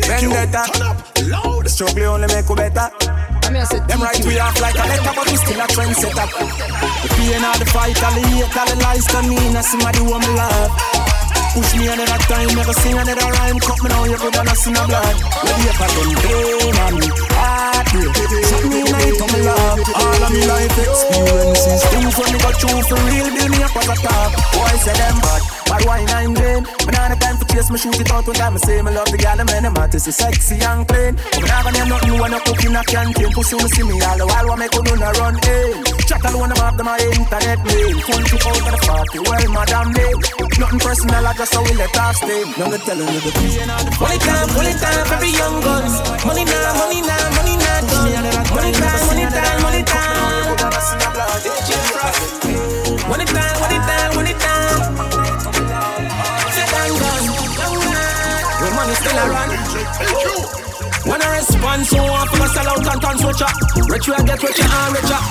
Vendetta. The struggle only make you better. Them right we off like a letter, but we still a trendsetter. The pain of the fight, all the hate, all the lies to me, now somebody who me love. Push me another time, never sing another rhyme. Cut me now, you could have seen a blood. Let me up them pain on me, heartbreak. Shut me night on me love. All of me life experiences, things when me got through for real, build me up as a top. Why say them bad? Bad wine I'm. But now the time for chase me shoot it out when time I say me love the girl, the man, them heart is sexy and clean. But now when you nothing, when I cook in a canteen, pussy me see me all the while, what make you not run in. Chat alone, I'm after my internet mail. Full clip out of the party, well, madam name. Nothing personal, I just how we let off stay. Now me telling you the pain the Money time, money time the young guns. Money now, money now, money now done. Money time, money time, money time. Still a run. When I respond, so I feel sell out and turn switcher. Rich you I get richer and richer.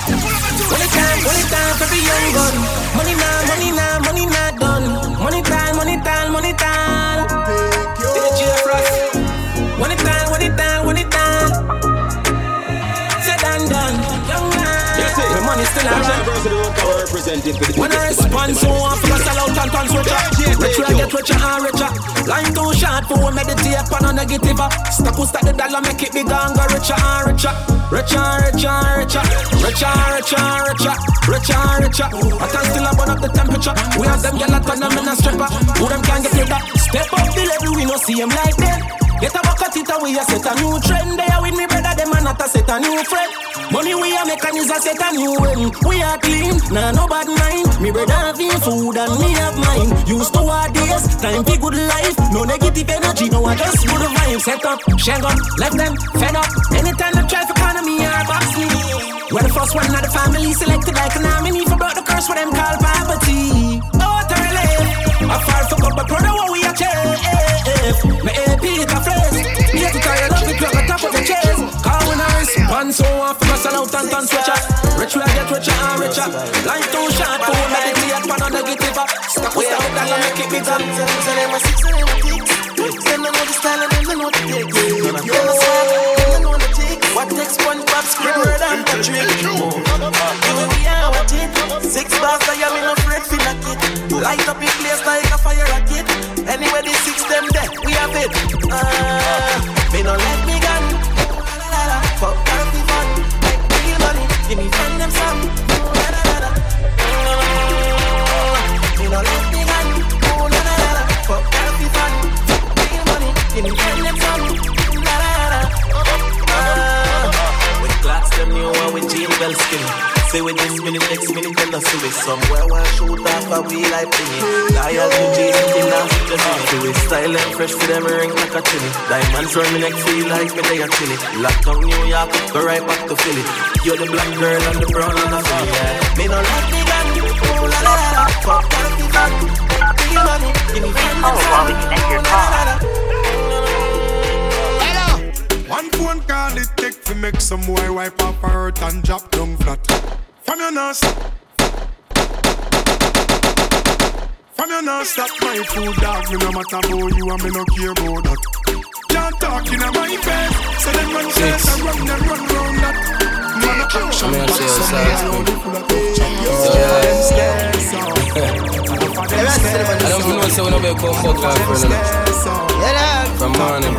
Money time, money time for the young gun. Money now, money now, money now done. Money time, money time, money time. Money time, money time, money time. When I respond so I feel sell out and turn switcher. Richer I get richer and richer. Line too short for meditate on a negative. Uh, Stop who stack the dollar make it bigger and go richer and richer. Richer, and richer, richer. Richer, richer, richer. Richer, richer. I can still burn up the temperature. We have them gyal a turn them in a stripper. Who them can get rid of? Step up the level we no see them like them Get a bucket it we a set a new trend. They are with me brother, them are not a set a new friend. Money we are making is a set a new one. We are clean, nah no bad mind. Me brother have food and me have mine. Used to our days, time for good life. No negative energy, no I just good vibes. Set up, shang up, left them fed up. Anytime they try for economy, I box me. We're the first one of the family selected like an army. For brought the curse for them call poverty. To. I fall for God, but brother, what we are chase. Me AP, it a man so off for sell out and turn switcher. Rich will get richer and richer. Life too short for we meditate on a negative. Stop with that dollar make it bigger. So them a six and a six. Them know the style and them know the take. Them What takes one pop squidward and Patrick? You and me are what it. Six bars I am in a fret feel like it. Light up in place like a fire rocket. Anywhere the six them there, we have it. Ah, me no let me gun. Fuck Give me friend them some. Na. You know let with jean bell skin. Say with this minute, next minute, then I see it somewhere. One shoot off a wheel like thingy. Loyal to Jesus, in the future, Do it style and fresh for them ring like a chili. Diamonds run me neck, feel like me they a chili. Lockdown New York, go right back to Philly. You're the black girl and the brown and the Philly, yeah. Me no like me gun, oh la la la. Fuck that. Give me money, give me fun. Oh, while we your. One phone call it take to make some boy wipe up hurt and drop down flat. From your not stop. From your not stop my food dog. Me no matter about you and me no care about that. Can't talk in my face. So them run chase and run and run round that. Man a action, but some I don't know say we no be come fuck our friend From morning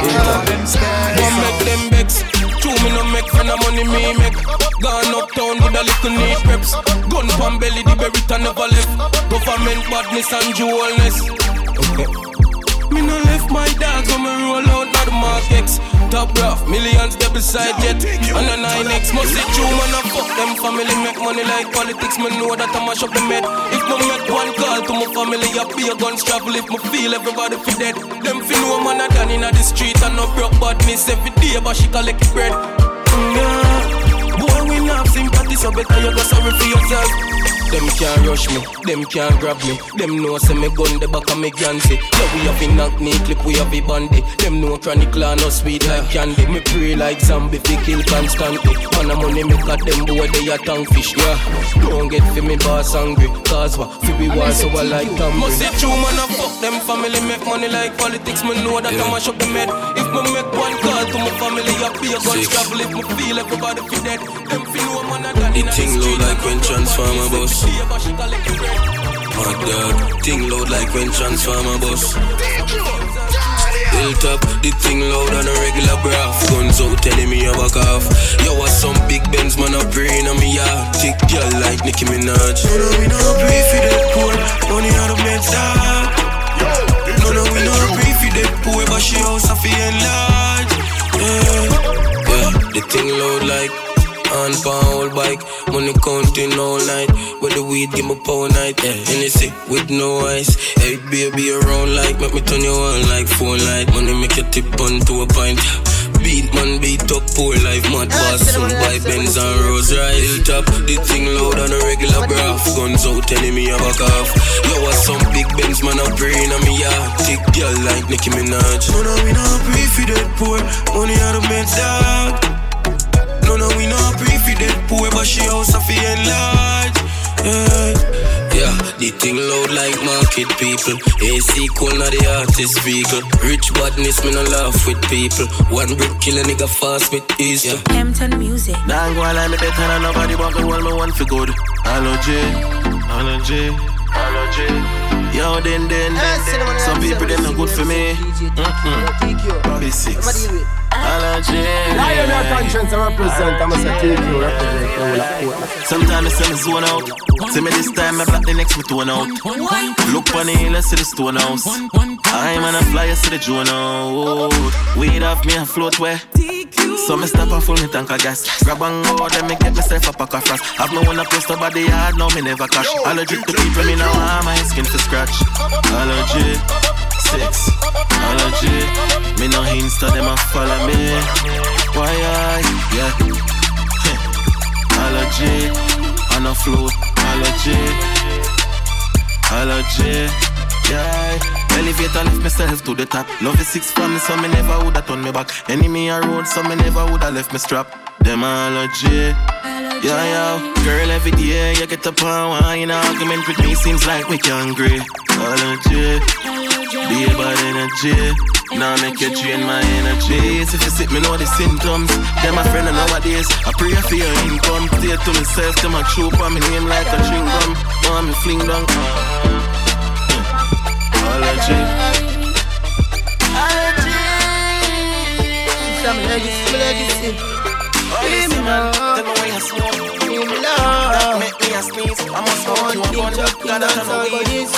One make them vex True, me no make friend of money, me make. Gone uptown with a little neat preps. Gun pan belly, the berry never left. Government badness and jewelness. Okay. Me no left my dogs when me roll out now the Mark X. Top rough, millions there beside jet. And a 9X must see true man fuck them family make money like politics. Me know that I mash up the med. If me make one call to my family, I be a guns travel. If me feel everybody fi dead, them fi know man I done inna the street and no broke badness every day, but she collect bread. Mm, yeah. Boy, we not sympathy, so better you go sorry for yourself. Them can't rush me, them can't grab me. Them know say me gun the back of me Gansy. Yeah, we have a knock me clip, we have a bandy. Them know chronic law no sweet like candy. Me pray like zombie, fi kill constantly. Man a money me got them boy they a tongue fish. Yeah, don't get fi me boss angry. Cause what? Fi we war so I like them. Must say true man a fuck them family make money like politics. Me know that yeah. I mash up the med. If me make one call to my family, I be a gun travel. If me feel everybody fi dead, them fi know man a done in the street. low like when transformer bus. My dog, thing loud like when transformer bus. Hilltop, the thing loud on a regular graph. Guns out telling me I back off. Yo, what some big Benz man a praying on me yard. Thick girl like Nicki Minaj. No, no, we no pray for that poor. Money out of meds dog. No, no, we no pray for that poor, but she house a feel enlarge. On pan old bike, money counting all night. With the weed, give me power night. Yeah, and it's it with no ice. Hey, baby, around like, make me turn you on like phone light. Money make you tip on to a pint. Beat man, beat up, poor life, mad boss. Some buy Benz and Rose right. Hilltop, the thing loud on a regular graph. Guns out, telling me I back off. Yo, what some big Benz man, I'm praying on me, yeah. Thick girl like Nicki Minaj. No, no, we not pray for that poor. Money out of men's dog. Dead poor, but she house a feel enlarge. Yeah. Yeah, the Everything loud like market people. AC cool na the artist vehicle. Rich badness, me no laugh with people. One brick kill a nigga fast with ease. Yeah. Hampton Music. Nah, go on like me better than nobody, but me want me one for good. Allergy, allergy, allergy. Yo, then, then, some people them not good for me. Mm-mm. Bobby six. Allergy. Lion your conscience I represent. I'm a say T Cue represent. Sometimes I send me zone out. See me this time, I black the next me tone out. Look on the hill, I see the stone house. I'm on a flyer, see the drone out. Weed off me, I float where. So me stop and full me tank of gas. Grab and go, then me get myself a pack of frost. Have me one a post about the yard, no me never cash. Allergic to people, me now want my skin for scratch. Allergy, six. Allergy, me no insta, them a follow me. Why I, yeah. Allergy, on a float. Allergy, allergy, yeah. Elevator lift myself to the top. Love is six from me, so me never woulda turn me back. Enemy a road, so me never woulda left me strap. Them allergy. Yeah, yeah. Girl, every day you get up and wine. Argument with me seems like we can agree. Allergy. Be about energy. Now make you drain my energy. If you sit me know the symptoms. Them my friend and nowadays. I pray for your income. Stay to myself, to my troop on me name like a chewing gum. Oh, Want me fling down. Allergy. Some legacy, legacy. Leave me now. Leave me now. Make me a sneeze. I must go you a gun. Gotta turn a weed.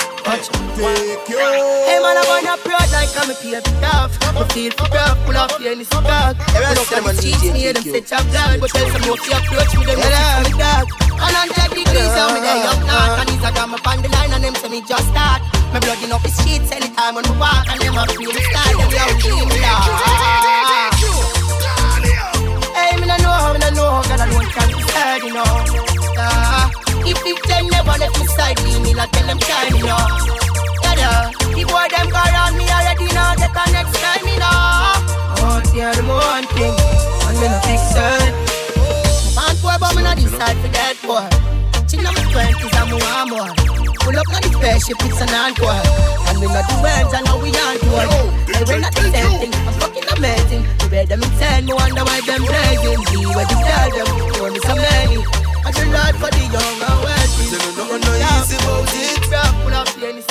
Hey man, I wanna proud like I'm a paper tough. Me feel for proud, pull off the any stock. Pull up them cheats, me hear them say chop blood. But tell some more to approach me, them say me dog. And on check degrees, how me there up north. And Instagram up on the line, and them say me just start. My blood in up his sheets anytime when we walk, and them a feel the style, them young team dog. Hey, me no know me no know God alone can decide, you know. Ah, if if them never let me side, me like tell them shine, you know. Yeah, yeah. The boy them go around me already now, get the next time, you know. Oh, yeah, the one thing, and me no fix it. Man, boy, but me no decide for that boy. Chill on my twenties, I'm more more. Pull up on the spaceship, it's an encore. And we not the words, I know we aren't one. Hey, we're not the same thing, I'm fucking amazing. The way them insane, me wonder why them praising. Be where you tell them, you me so many. I do not for the young and wealthy. Say no, no, easy about it. Pull up the any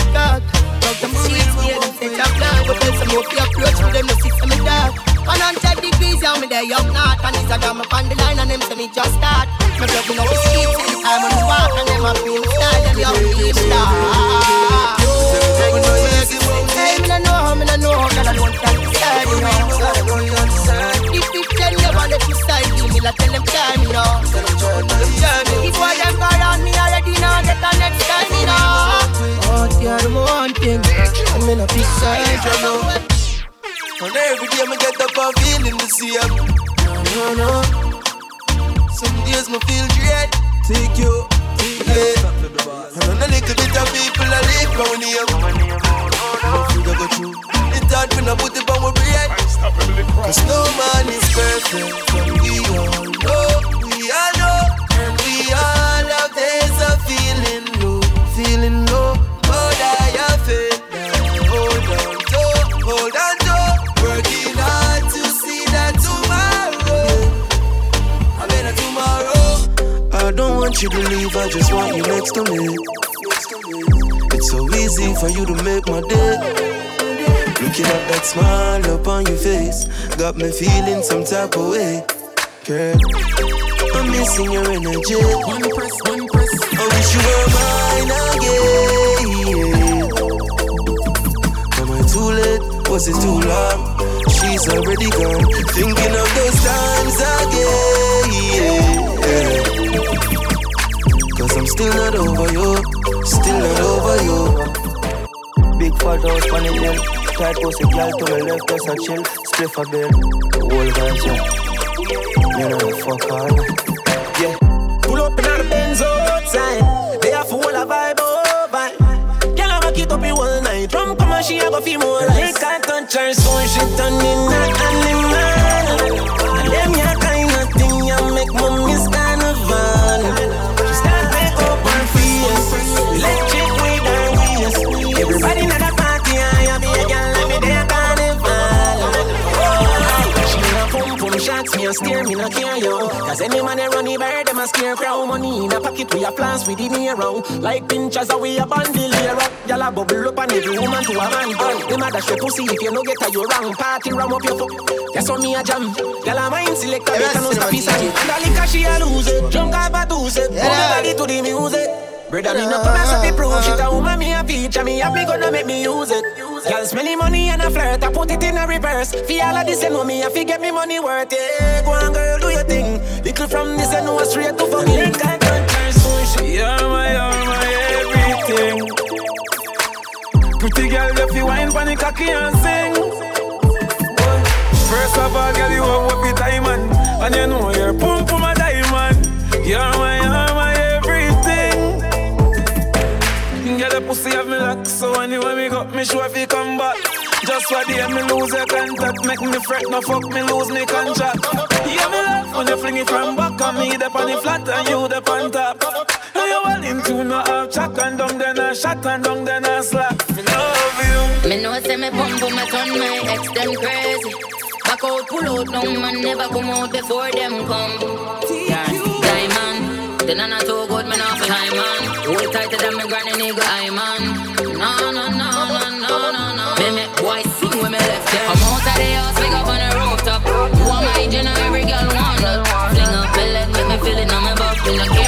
Love them sweet, yeah, them say chop blood. But some more fi approach with them, no six on me. One hundred degrees, yeah, me there up north. And Instagram up on the line, and them say me just start. Me loving up the streets, anytime when we walk, and them a feel style, them young team star. Hey, me no know how, me no know how, girl, you know. Tell them time, you know. If boy them go me already, now get the next time, you know. Yeah, the one thing, I'm in a big side, you know. And every day me get up and feeling the same. No, no, no. Some days me feel dread. Take you. take Yeah. And on a little bit of people I live round here. Don't figure go through. It's hard when I put it on my brain. Cause no man is perfect. And we all know, we all you believe I just want you next to me. It's so easy for you to make my day. Looking at that smile up on your face, got me feeling some type of way. Girl, I'm missing your energy. One press, one press. I wish you were mine again. Am I too late? Was it too long? She's already gone. Thinking of those times again. Still not over you. Still not over you. Big fat house on the hill. Tight pussy girl to my left, just a chill. Spliff a bill. The whole vibes, yeah. You know, fuck all. Yeah. Pull up in the Benz outside. They have full of vibe, oh vibe. Girl, I rock it up in one night. Drum come and she a go feel more like. I touch her so she turn in an no steer, me no care, yo. Cause any man they run the bird, them a scare crow. Money in a pocket, we a plans with the around. Like pinchers, we a bandolier. Y'all a bubble up and every woman to a man. Boy, them a dash your pussy if you no get a you wrong. Party ram up your fuck. That's on me a jam. Y'all a mind select a bit and no stop his And liquor she a lose it. Drunk a two set. Put your body to the music. Brother, me no come as a prove shit. A woman me a feature me have me gonna make me use it. Girl, smelly money and a flirt, I put it in a reverse. For all of this, you know me, I fi get me money worth it. Go on, girl, do your thing. Little from this, I know straight to fucking. You're my, you're my everything. Pretty girl, if you wine pon the cocky and sing. First of all, girl, you have what time and and you know you're pump for my diamond. You're my, you're my Girl, the pussy have me lock, so anyway me got me sure if you come back. Just for the me lose your contact, make me fret, no fuck me lose me contract. Yeah, me love when you fling it from back on me, the on the flat and you the on top. And you all into no half chat and down then I shot and down then I slap. Me love you. Me know say me pump for my turn my ex them crazy. Back out, pull out, no man never come out before them come. Diamond, then I not too good, me not for high man. Hold tighter than my granny nigga, I man. No, no, no, no, no, no, no. Me make boy sing when me left them. I'm out of the house, wake up on the rooftop. Who am I, know every girl want that. Fling up a leg, make me feel it on my back.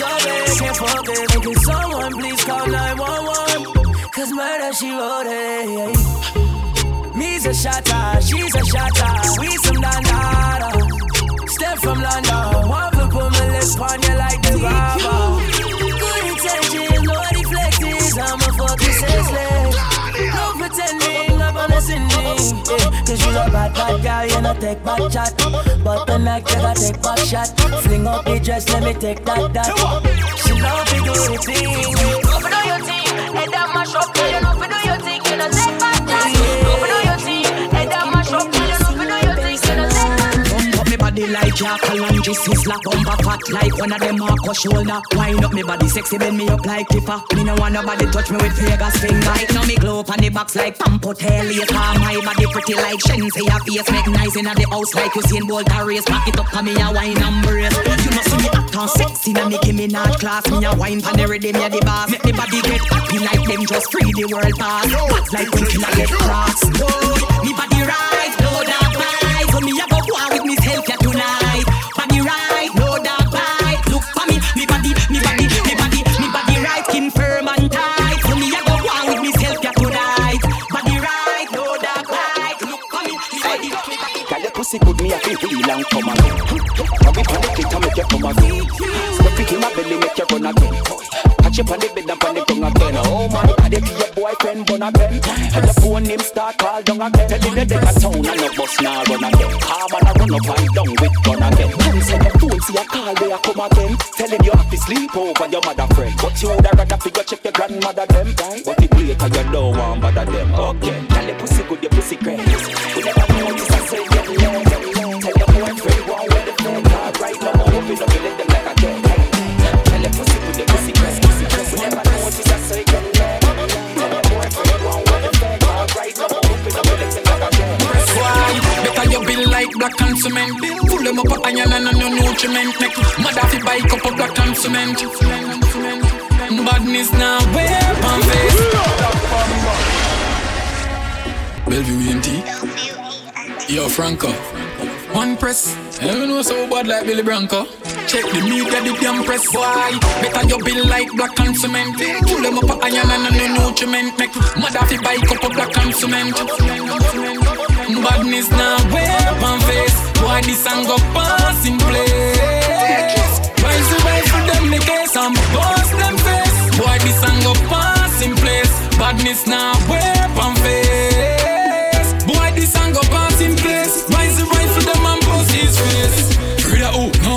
Body is so big, can't forget. Can someone please call 911? Cause murder, she wrote it. Me's a shatter, she's a shatter, we some dandada. Step from London, one flip put my lips on you like the grabber. Cause you a bad, bad girl, you no take back chat. But tonight you gotta take back shot. Fling up the dress, let me take that, that. She love to do the thing. You know do your thing, and that mash up. You know for do your thing, you know take Bump up me body like Jackalangi Sizzler Bumper fat like one of them Marco shoulder. Wind up me body sexy bend me up like Clipper Me no want nobody touch me with Vegas finger. Right now me glow on the box like Pampo later My body pretty like Shenzi Your face make nice in the house like Usain Bolt a race. Back it up for me a wine and brace. You must see me act on sexy Now me give me not class. Me a wine pan the rhythm me a the boss. Make me body get happy like them just free the world pass. Bad like when killer get cross. Oh, me body right, pussy good, me a feel real and come again. Rub it on the clit and make you come again. Step it in my belly, make you run again. Catch you on the bed and on the tongue again. Oh my God, if your boyfriend bun again, and your phone him start call down again. Tell him that a town and no bus now run again. Ah, Calm and a run up and down with gun again. Then send your phone, see a call where you come again. Tell him you have to sleep over your mother friend. But you woulda rather figure check your grandmother them. But it late 'cause you don't want bother them. Okay, tell your pussy good, and cement. Full them up with iron and no nutriment. Make mother fi buy cup of black and cement. Badness now wear on face. Bellevue ENT. Yo, Franco. One press. Everyone know so bad like Billy Branco. Check the media, the damn press. Why? Better you build like black and cement. Pull them up a iron and no nutriment. Make mother fi buy cup of black and cement. Badness now wear on face. Why this song go pass in place? Rise rise for them the case and bust them face. Why this song go pass in place? Badness now wear on face. Boy, this song go pass in place.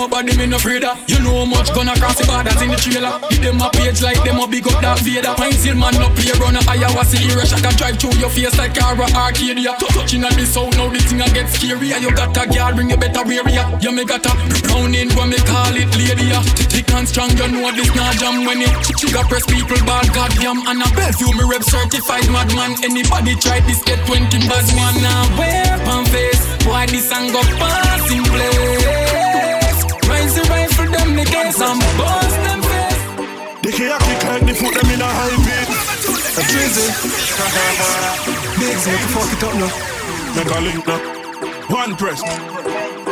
Nobody me no afraid of. You know much gonna cross the borders in the trailer. Give them a page like them a big up that Vader. Pine seal man no play run a Iowa see era shot a drive through your face like Cara Arcadia. Touching on the sound now the thing a get scary. You got a girl bring you better wear ya. You me got a brown in when me call it lady. Thick and strong you know this not jam when it. She got press people bad goddamn and a Bellevue me rep certified madman. Anybody try this get 20 bad man now wear pan face. Boy this song go pass in place. Rise the rifle them me guess I'm bust them face. They can't kick like they put them in a high beat. A drizzy. Bigs make you fuck it up now. Make a link now. One press.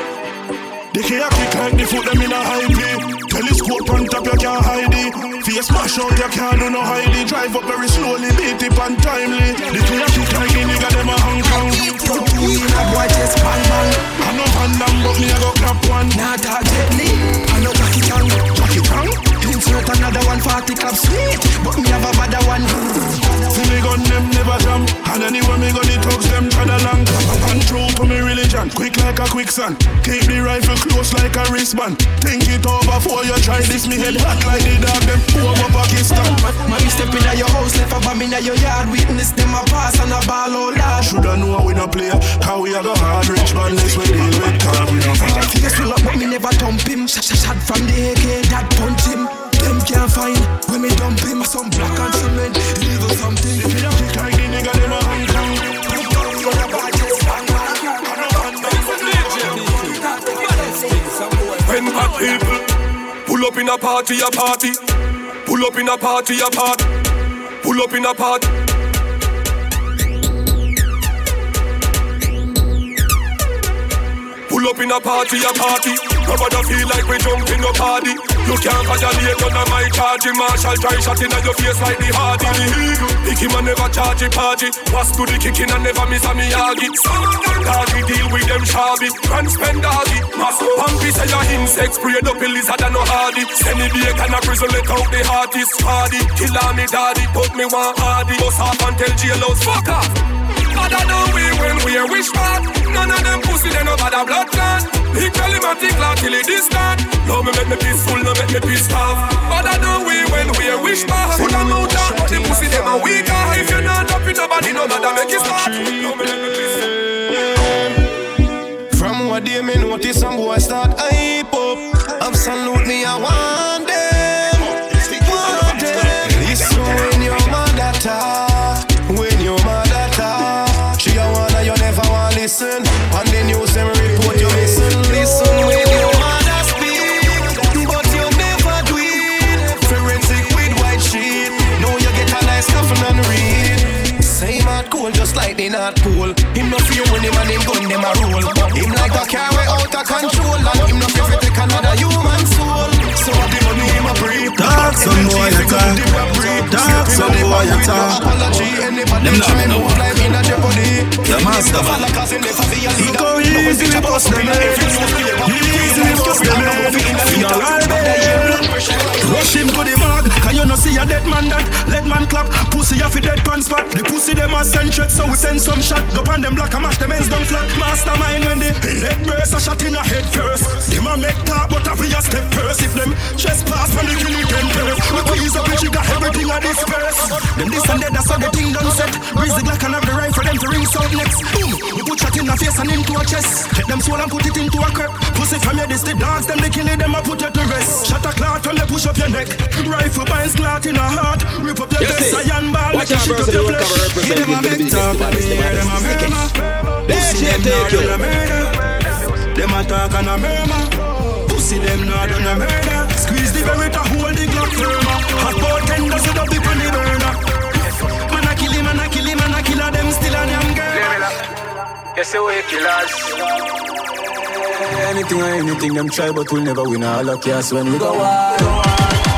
They can't kick like they put them in a high beat. Telescope on top, you can't hide it. Face smash out, you can't do no hide it. Drive up very slowly, beat it untimely. They can't kick like the nigga, them a Hong Kong. Two in a boy chest, bang bang. I know Van Damme, but me a go clap one. Nah, Jet Li. I know Jackie Chan. Jackie Chan? Insert another one, 40 clap sweet. But me have a better one. See me gun, them never jam. And anywhere me go, the thugs, them tread along. And true to me religion. Quick like a quicksand. Keep the rifle close like a wristband. Think it over before you try this. Me head hot like the dog, them over Pakistan. Man, you step in your house, left a bomb in your yard. Witness them a pass and a ball all that. Shoulda know we no play. How we a go hard, rich man, this we deal with. Cause we no fight. Face full up, but me never dump him. Shot from the AK, that punch him. Them can't find when me dump him. Some black and cement, leave something. If you don't kick like the nigga, them a Hong Kong. When hot people pull up in a party, a party. Pull up in a party, a party. Pull up in a party. Pull up in a party, a party. Nobody feel like we jump in a party. You can't violate none of my charge. Marshall try shot in your face like the hardy. The eagle, him and never charge a party. Was to the kicking and never miss a me yagi. Doggy deal with them shabby. Grand spend doggy. Mass pumpy say your insects sprayed up a lizard and no hardy. Send me bake and a prison let out the hardest party. Kill on me daddy, put me one hardy. Bust off and tell jailhouse fuck off. Mother know we when we a wish back. None of them pussy they no bother blood clot. Big belly man think like till it distant. No me make me peaceful, no make me pissed off. Mother know we when we a wish back. Put them out down, but the pussy them a weaker. Ah. If you not up with nobody, no matter make it start. No me make me pissed From what day me notice some boys start hype up. Absolutely I want them. Listen. On the news them Dark some boy attack. Them not know what. The master man. Look how easy we bust them head. Eh? Them head. In Rush him to the you see a dead man that Let man clap, pussy off a dead pan spot The pussy them a send threat, so we send some shot Go on them black and mash them ends down flat Mastermind when the head burst, a shot in a head first Them a make talk, but a we a step first If them chest pass from the killing ten first We please up, we got everything a disperse Them this and that, that's how the thing done set Breeze the Glock and have the rifle, them to ring out next Boom, we put shot in a face and into a chest Take them soul and put it into a crep Pussy from your this, the dogs, them they kill it, them a put it to rest. Shot a clot when they push up your neck. Rifle binds clot in a heart. Rip up your You chest, see, iron ball watch Make you out, shit up verse, your the flesh. cover represent Hear them a the make business, talk the business, Hear them a the business. murmur DJ Pussy them take not you. done a murder. Them a talk and a murmur. Pussy them not done a murder. Squeeze the berry to hold the Glock firmer. Hot boy tender so the big on the burner. Man a kill him, man a kill him, man a killer them still a damn girl. You say we killers. Anything or anything them try, but we'll never win all of chaos when we go war.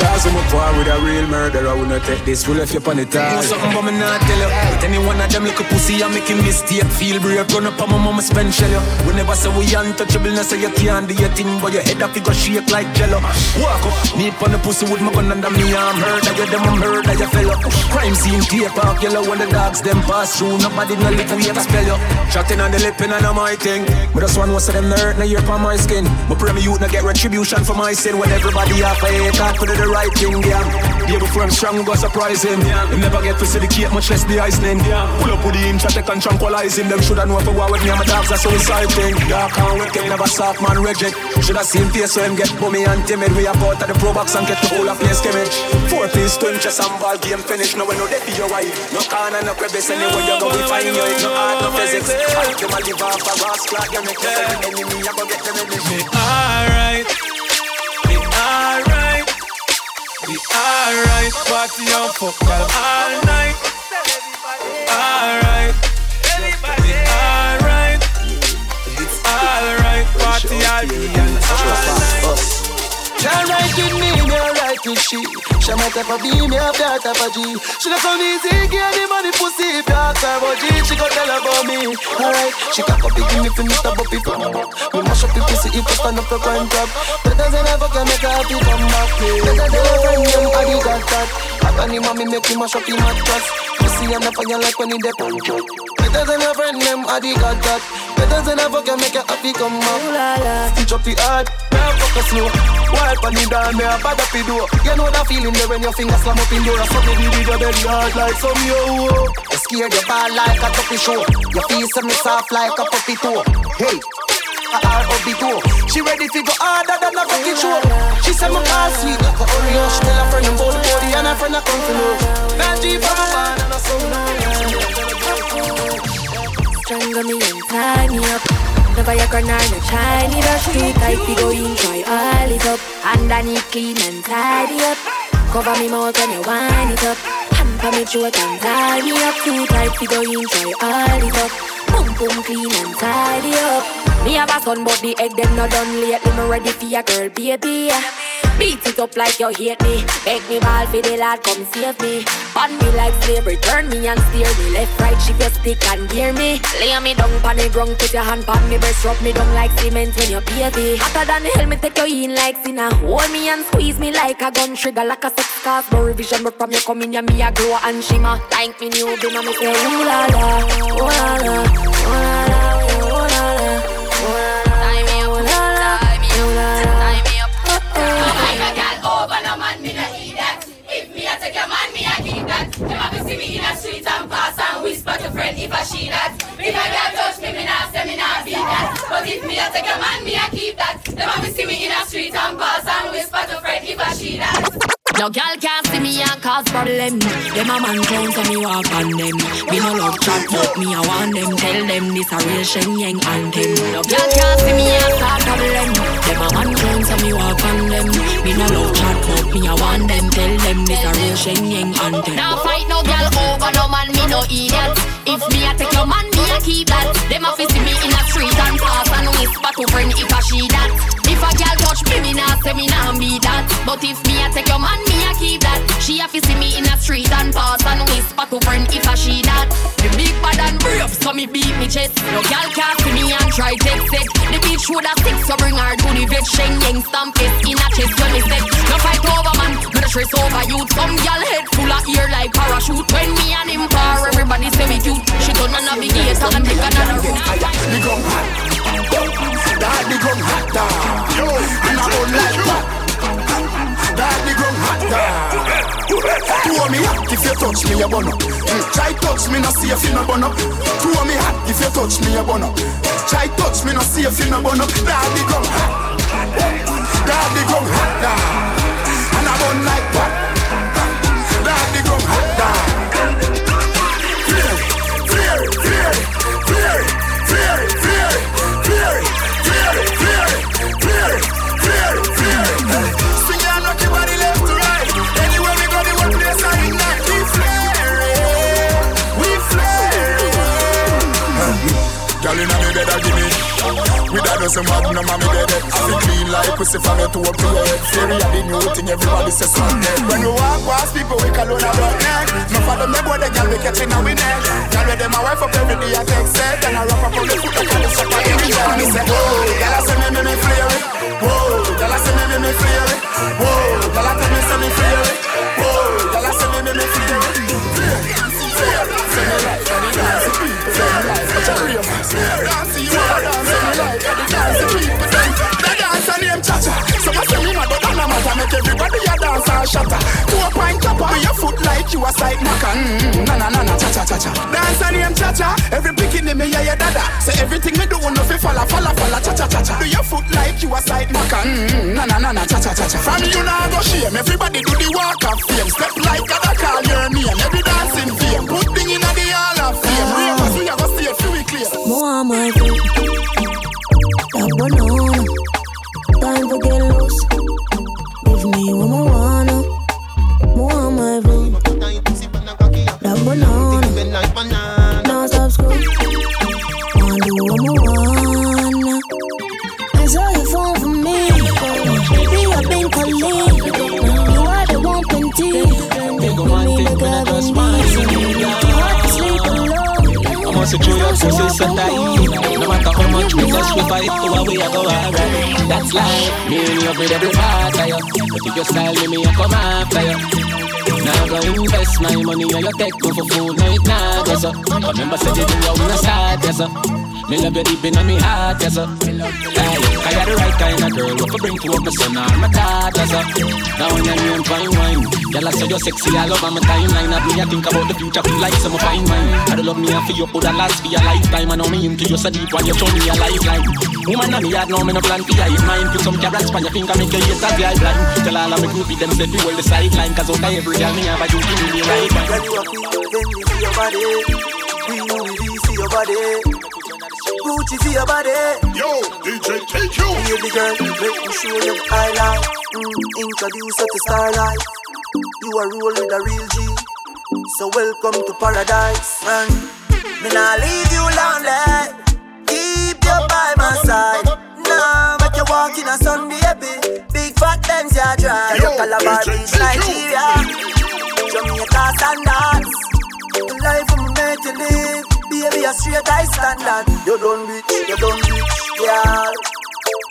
Cause I'm a par with a real murderer, I will not take this. We'll left you on the top. something but me not tell you. But any one of them little pussy, I make a mistake. Feel brave, run up on my mama spend shell you. We never say we untouchable, no say you can't do your thing, but your head up, you go shake like jello. Walk up, me on the pussy with my gun under me arm. Murder you, them a murder you fellow. Crime scene, tape off yellow when the dogs them pass through. Nobody no live, we ever spell you. Shotting on the lip and on my thing. But that's one was them hurt, now you're upon my skin. My pray me youth, now get retribution for my sin. When everybody have a hate, talk for the right thing, yeah. Yeah, before I'm strong, go surprise him. Yeah. Never get to see the cake, much less the Iceland. Yeah. Pull up with him, try and tranquilize him. Them shoulda know for war with me and my dogs, that's so exciting. Yeah, can't wait, can never soft man reject. Shoulda seen face so him get bummy and timid. We have out of the pro box and get the whole of place scrimmage. Four piece, twin chess and ball game finish. No one know that be your wife. No corner, no crevice, anywhere you go, we find you. No art, no physics. Fight them, I live off a clock. You make an enemy, I go get them in me alright, me alright. Party on fuck all night. Alright, me alright, it's alright. Party all day and all night. Can't with me, me with she. She might have a B, me have that type of G. She not come easy, give the money pussy If you ask her about G, she gon' tell about me. Alright, she cock up big me for Mr. Buppy Pum Me mash up the pussy if you stand up for crime club. Better than ever can make her happy come back. Better than a friend, them body got that Hot on him, mommy make him mash up him mattress Pussy and the fire like when he dey Better than a friend, them body got that Better than ever can make her happy come back Stitch up the heart, now fuck slow Wild on the down, me a bad up the door. You know that feeling there when your fingers slam up in door I suck me with your belly hard like some yo. You scared your ball like a tuppy show. Your face me soft like a puppy toe. Hey a She ready to go harder than a fucking show. She said my car sweet like a Oreo. She tell her friend about the body and her friend a come to know. Now Strangle me and tie me up. The Viagra nor no shiny Rush too tight, we go in, try all it up. Underneath clean and tidy up. Cover me mouth when you wind it up. Hamper me throat and tie me up Too tight, we go in, try all it up. Boom boom clean and tidy up Me have a son but the egg them not done lately Me ready for your girl baby. Beat it up like you hate me. Make me ball for the lad come save me. Pan me like slavery Turn me and steer me. Left right shift your stick and gear me. Lay me down pan the ground Put your hand pan me breast Rub me down like cement when you pavy Hotter than hell me take you in like sinner Hold me and squeeze me like a gun trigger Like a sex cast No revision but from you come in ya me a glow and shimmer. Like me new be me say Ooh la la Ooh la la Ooh la la Them a fi see me in a street and pass and whisper to friend if I she that. If a girl touch me, me nah say me nah beat that. But if me a take your man, me a keep that. Them a fi see me in a street and pass and whisper to friend if I she that. No girl can't see me and cause problem. Them a man clown so me walk on them. Me no love chat but me I want them. Tell them this a real Shen Yeng anthem. No girl can't see me and cause problem. Them a man clown so me walk on them. Me no love chat but me I want them. Tell them this a real Shen Yeng anthem. Now fight no girl over no man, me no idiot. If me a take your man, me a keep that. Them a fi see me in a street and pass and whisper to friend if I she that. If a girl touch me, me nah say me nah be that. But if me a take your man, me a keep that. She a fi see me in a street and pass and whisper to friend if I she that. The big bad and brave, so me beat me chest. No girl can't see me and try take set. The bitch woulda stick, so bring her to the vet. Shen Yeng stamp it in a chest when me set. No fight over man, me no stress over youth. Some girl head full of ear like parachute. When me and him par, everybody say me cute. She turn a navigator and take another route. That the gum hot, da. And I run like that. That the gum hot, da. Throw me hot if you touch me, you burn up. Try touch me, no see if you no burn up. Throw me hot if you touch me, you burn up. Try touch me, no see if you no burn up. The gum hot, that the gum hot, da. And I run like a dozen magnum, I'm dead. I feel clean like pussy from your toe up to your head. Fairy, I the new thing, everybody says something. When we walk past people, we call on a blood neck. No for them, they boy, they girl, we catching a we neck. Girl, with them, my wife up every day, I take set. And I wrap up on the foot, I call the sucker in the jar. Me say, whoa, girl, I say me, me, me, flare it. Whoa, girl, I say me, me, me, flare it. Whoa, girl, I tell me, say me, flare it. Whoa, girl, I say me, me, me, flare it. Flare it. Send me and the dance people, send me like, such a man. Dance, you are dance, send me like, the dance people, send and name Cha-Cha. So I say me but I'm a matter, make everybody a dance and shatter. To a point chopper, with your foot like you a side maca. Mm, na na na na, cha cha cha cha. Dance and name Cha-Cha. Every bikini me yeah yeah dada. Say everything me do, no fi falla falla falla, cha cha cha cha. Do your foot like you a side maca. Mm, na na na na, cha cha cha cha. From you now go shame, everybody do the walk of fame. Step like a call your name, every dancing fame. Put thing in the hall of fame. We a go stay for we clear. More my. That banana. Time to get loose. Give me what I wanna. More on my food. That banana. Alone. I must say, true, your pussy so tight. No matter how much we touch, we fight. Go away, I go alright. That's life. Me in love with every part of you. But if you style me, I come after you. Now go invest my money and you take me for food, no it not, yes sir. Remember said you do how we start, yes. Me love you deep in my heart, yes sir. Hey, I got the right kind of girl, what to bring to up my or my daughter, sir. Now when your name fine wine, I say you're sexy, I love my timeline. Of me, I think about the future, feel like some fine wine. I don't love me and for you, put a last for your lifetime. I know me into you so deep when you show me a lifeline. Woman, I'm yard, now me no plan for your mind. Put some carrots on your finger, make your ears as blind. Tell all of my groupie them say, well the sideline, cause out of every girl me have a you give me the right one. Girl, you a feel, then you see your body. We Louis V see your body. Gucci see your body. Yo, DJ you. Baby girl, make me show you the highlight. Mm, introduce you to starlight. You are roll with a real G. So welcome to paradise, man. Me nah leave you lonely. Keep you by my side. Nah, make you walk in a sun, baby. Big fat Benz, ya drive. Yo, Calabar Beach, Nigeria. Jamaica standards. The life I'm made to live. Baby, a straight high standard. You don't rich, you don't rich, yeah.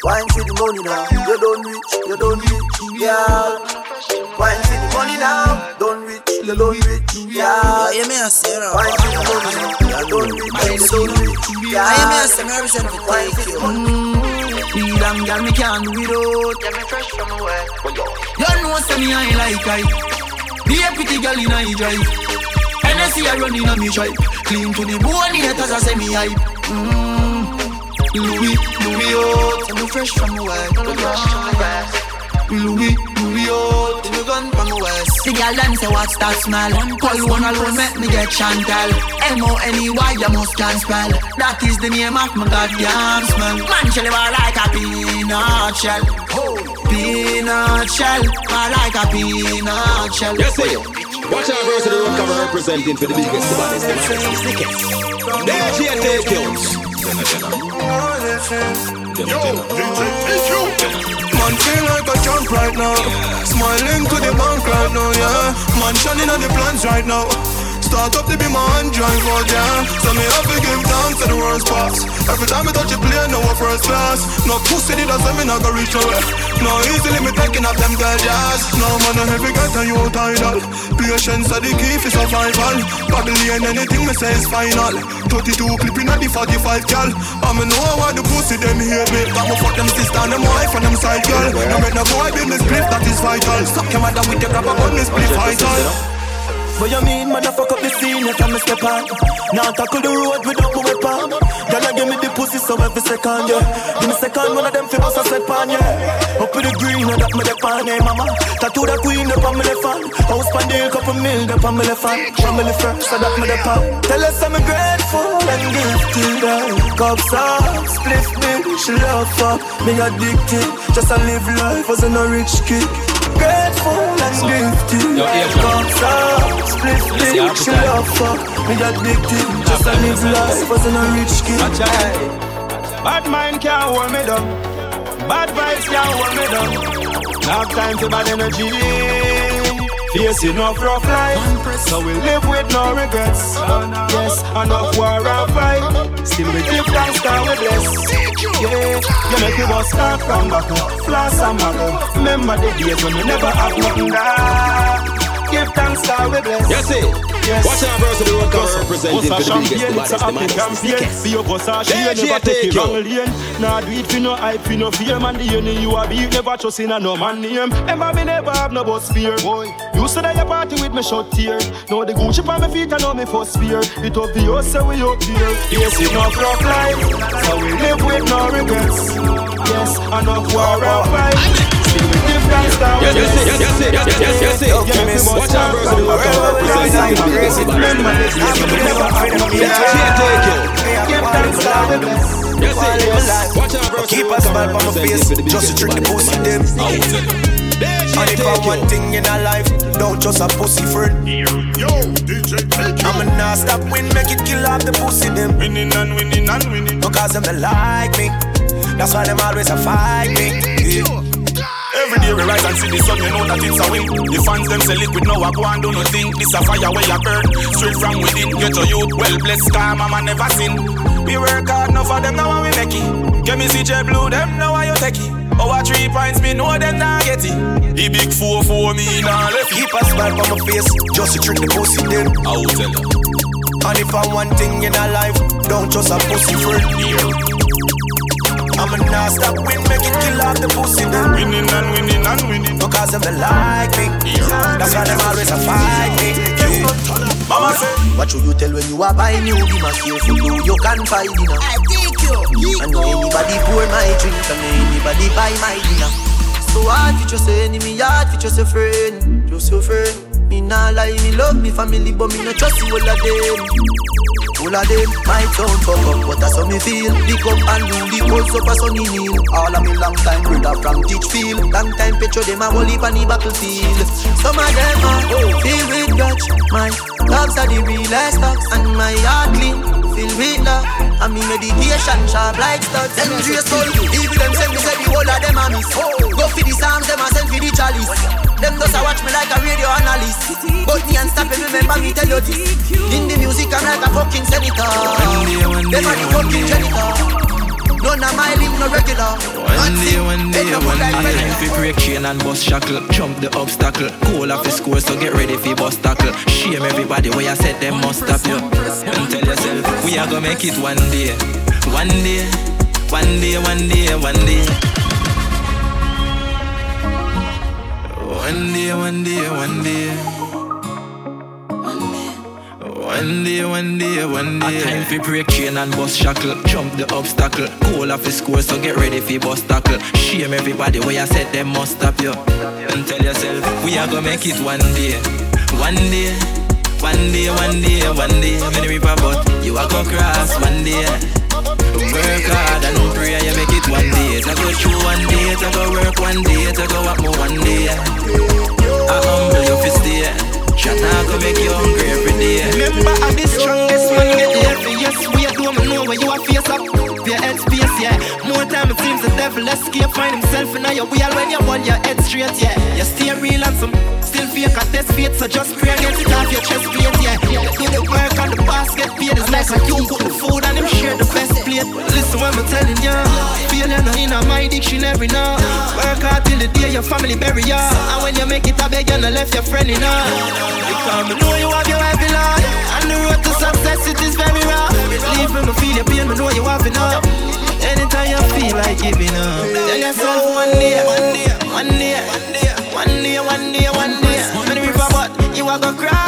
Wine for the money now. You don't rich, you don't rich, yeah. Wine for the money now. Don't rich, you don't rich, yeah. Yeah, me a say no. Wine for the money now. You don't rich, you don't rich, yeah. I me a say me represent for take you. Be mm-hmm. damn girl, me can't do without. Yeah, me fresh from away. You know, say me I like I. Be a pretty girl in a drive. Hennessy I run in a me tribe. Clean to the bone, haters I say me hype. Mm. Louis, Louis out. Me fresh from away. Fresh from away. Louis, Louis out. You gun from the west. The girl them say what's that smell? Call one alone make me get Chantal. M-O-N-E-Y you must can spell. That is the name of my goddamn smell. Man shell bar like a peanut shell. Peanut shell, bar like a peanut shell. Yes, sir. Watch out, verse of the rock cover representing for the biggest, the baddest, the baddest, the sickest. There, she take you. Yo, DJ take you. Man feel like a champ right now. Smiling to the bank right now, yeah. Man shining on the plans right now. Start up to be my hand drive out, yeah. So me have to give thanks to the worst parts. Every time I touch a plane, no first class. No pussy, it doesn't mean I go reach away. No easily me taking up them girl jazz. No man, I heavy get a you title. Patience are the key for survival. Babylon, anything me say is final. 32 clipping at the 45 gal. I'm know why the pussy them here, babe. Got me fuck them sister and them wife and them side girl. No make no boy me split, that is vital. Suck your mother with your grab about me split vital. What you mean, motherfuck up the scene, if I me step on Now tackle the road without my weapon. Girl, give me the pussy so every second, yeah. Give me second, one of them fi bust a set pan, yeah. Up with the green, and that me left on, hey mama. Tattoo the queen, up on me left on House pan deal, couple mil, up on me left on Family first, so that me left on Tell us I'm grateful and gifted, Cups up, split big, she love fuck Me addicted, just to live life as a rich kid Grateful and gifted, cups up split dick, she love fuck Me addicted, just a live life, wasn't a rich kid. Bad mind can't hold me down. Bad vibes can't hold me down. Have time for bad energy. Face enough rough life, so we live with no regrets. Yes, enough war and fight. Still we give thanks to we bless. Yeah, you make me bust start from back up, floss and muggle. Remember the days when we never have nothing there. Give thanks to we bless. Yes, it. Yes. Watch out, verse of the road cover representing for the biggest, the baddest, the maddest, the sickest. See your boss, she never take it wrong lane. Nah, do it for no hype, for no fear, man. The only you are beat, never trust in a no man name. Remember me never have no boss fear, boy. You said I party with me short tear. Now the Gucci on my feet, I know me first fear. It obvious, say we up there. Yes, enough rough life, so we live with no regrets. Yes, enough war and fight. Watch out, verse of the road cover representing crazy. Remember this, we never find them yet. Give thanks to the bless. Yes, yes. Watch out, verse Keep a smile on my face, just to trick the pussy them. And if I want thing in a life, don't just a pussy friend. I'ma not stop win, make it kill off the pussy them. Winning and winning and winning. Because them they like me, that's why them always a fight me. Yeah. Day rise and see the sun, you know that it's a win. The fans them say liquid, no I go and do nothing. This a fire where you burn, straight from within. Get your youth well blessed, car mama never sin. We work hard, no for them now we make it. Get me CJ Blue, them know now you take it. Oh, Our three points, me know them not get it. The big four for me now left Keep a smile on my face, just to trick the pussy them. I will tell you. And if I want thing in a life, don't just a pussy friend. I'ma not stop win, make it kill off the pussy them. Winning and winning and winning. Because them they like me. That's why them always a fight me. Mama say, what should you tell when you are buying new? Be my careful, you, you can find dinner. I take you. I know anybody pour my drink, and no anybody buy my dinner. So hard for just say enemy, hard for just a friend, just your friend. Me nah lie, me love me family, but me no trust you all of them. All of them might sound fuck up, but that's how me feel. Pick up and do the cold up sunny hill. All of me long time brother from Teachfield. Long time picture them a whole heap on the battlefield. Some of them are oh, filled with grudge. My dogs are the realest dogs, and my heart clean, filled with love. And me medication sharp like studs. Them dress soul, even them send me say the whole of them a miss. Go for the psalms, them a send for the chalice. Them just a watch me like a radio analyst. But me and stop it, remember me tell you this. In the music, I'm like a fucking senator. One day, one day, Them are the one fucking day. janitor. None of my link no regular. One day, one day, one day. Time fi break chain and bust shackle, jump the obstacle. Cool off the score, so get ready fi bust tackle. Shame everybody where I said them must stop you. And tell yourself we are gonna make it one day, one day, one day, one day, one day. One day, one day, one day. One day, one day, one day. A time fi break chain and bust shackle, jump the obstacle. Cool off the score, so get ready fi bust tackle. Shame everybody where you said them must stop you. And tell yourself we are gonna make it one day, one day. One day, one day, one day, many river but you are gonna cross one day. Work hard and pray you make it one day. I go through one day, I go work one day, I go up more one day. I humble you fi stay. Shut up, go make you hungry every day. Remember, I'm the strongest man in the. Yes, we are doing know where you are face up. Your head space, yeah. More time it seems the devil escape, find himself in your wheel when you want your head straight, yeah. You stay real and some still fake at test fate, so just pray get it off your chest plate, yeah. Do the work and the boss get paid. It's like a you cook the food and him share the best plate. Listen what I'm telling ya. Failure no in my dictionary now. Work hard till the day your family bury ya. And when you make it I beg, you no left your friend in ya. Because me know you have your heavy load And the road to success it is very rough Leave me, me feel your pain, me know you have enough Anytime you feel like giving up Tell yourself one day, one day, one day One day, one day, one day When the are gonna cry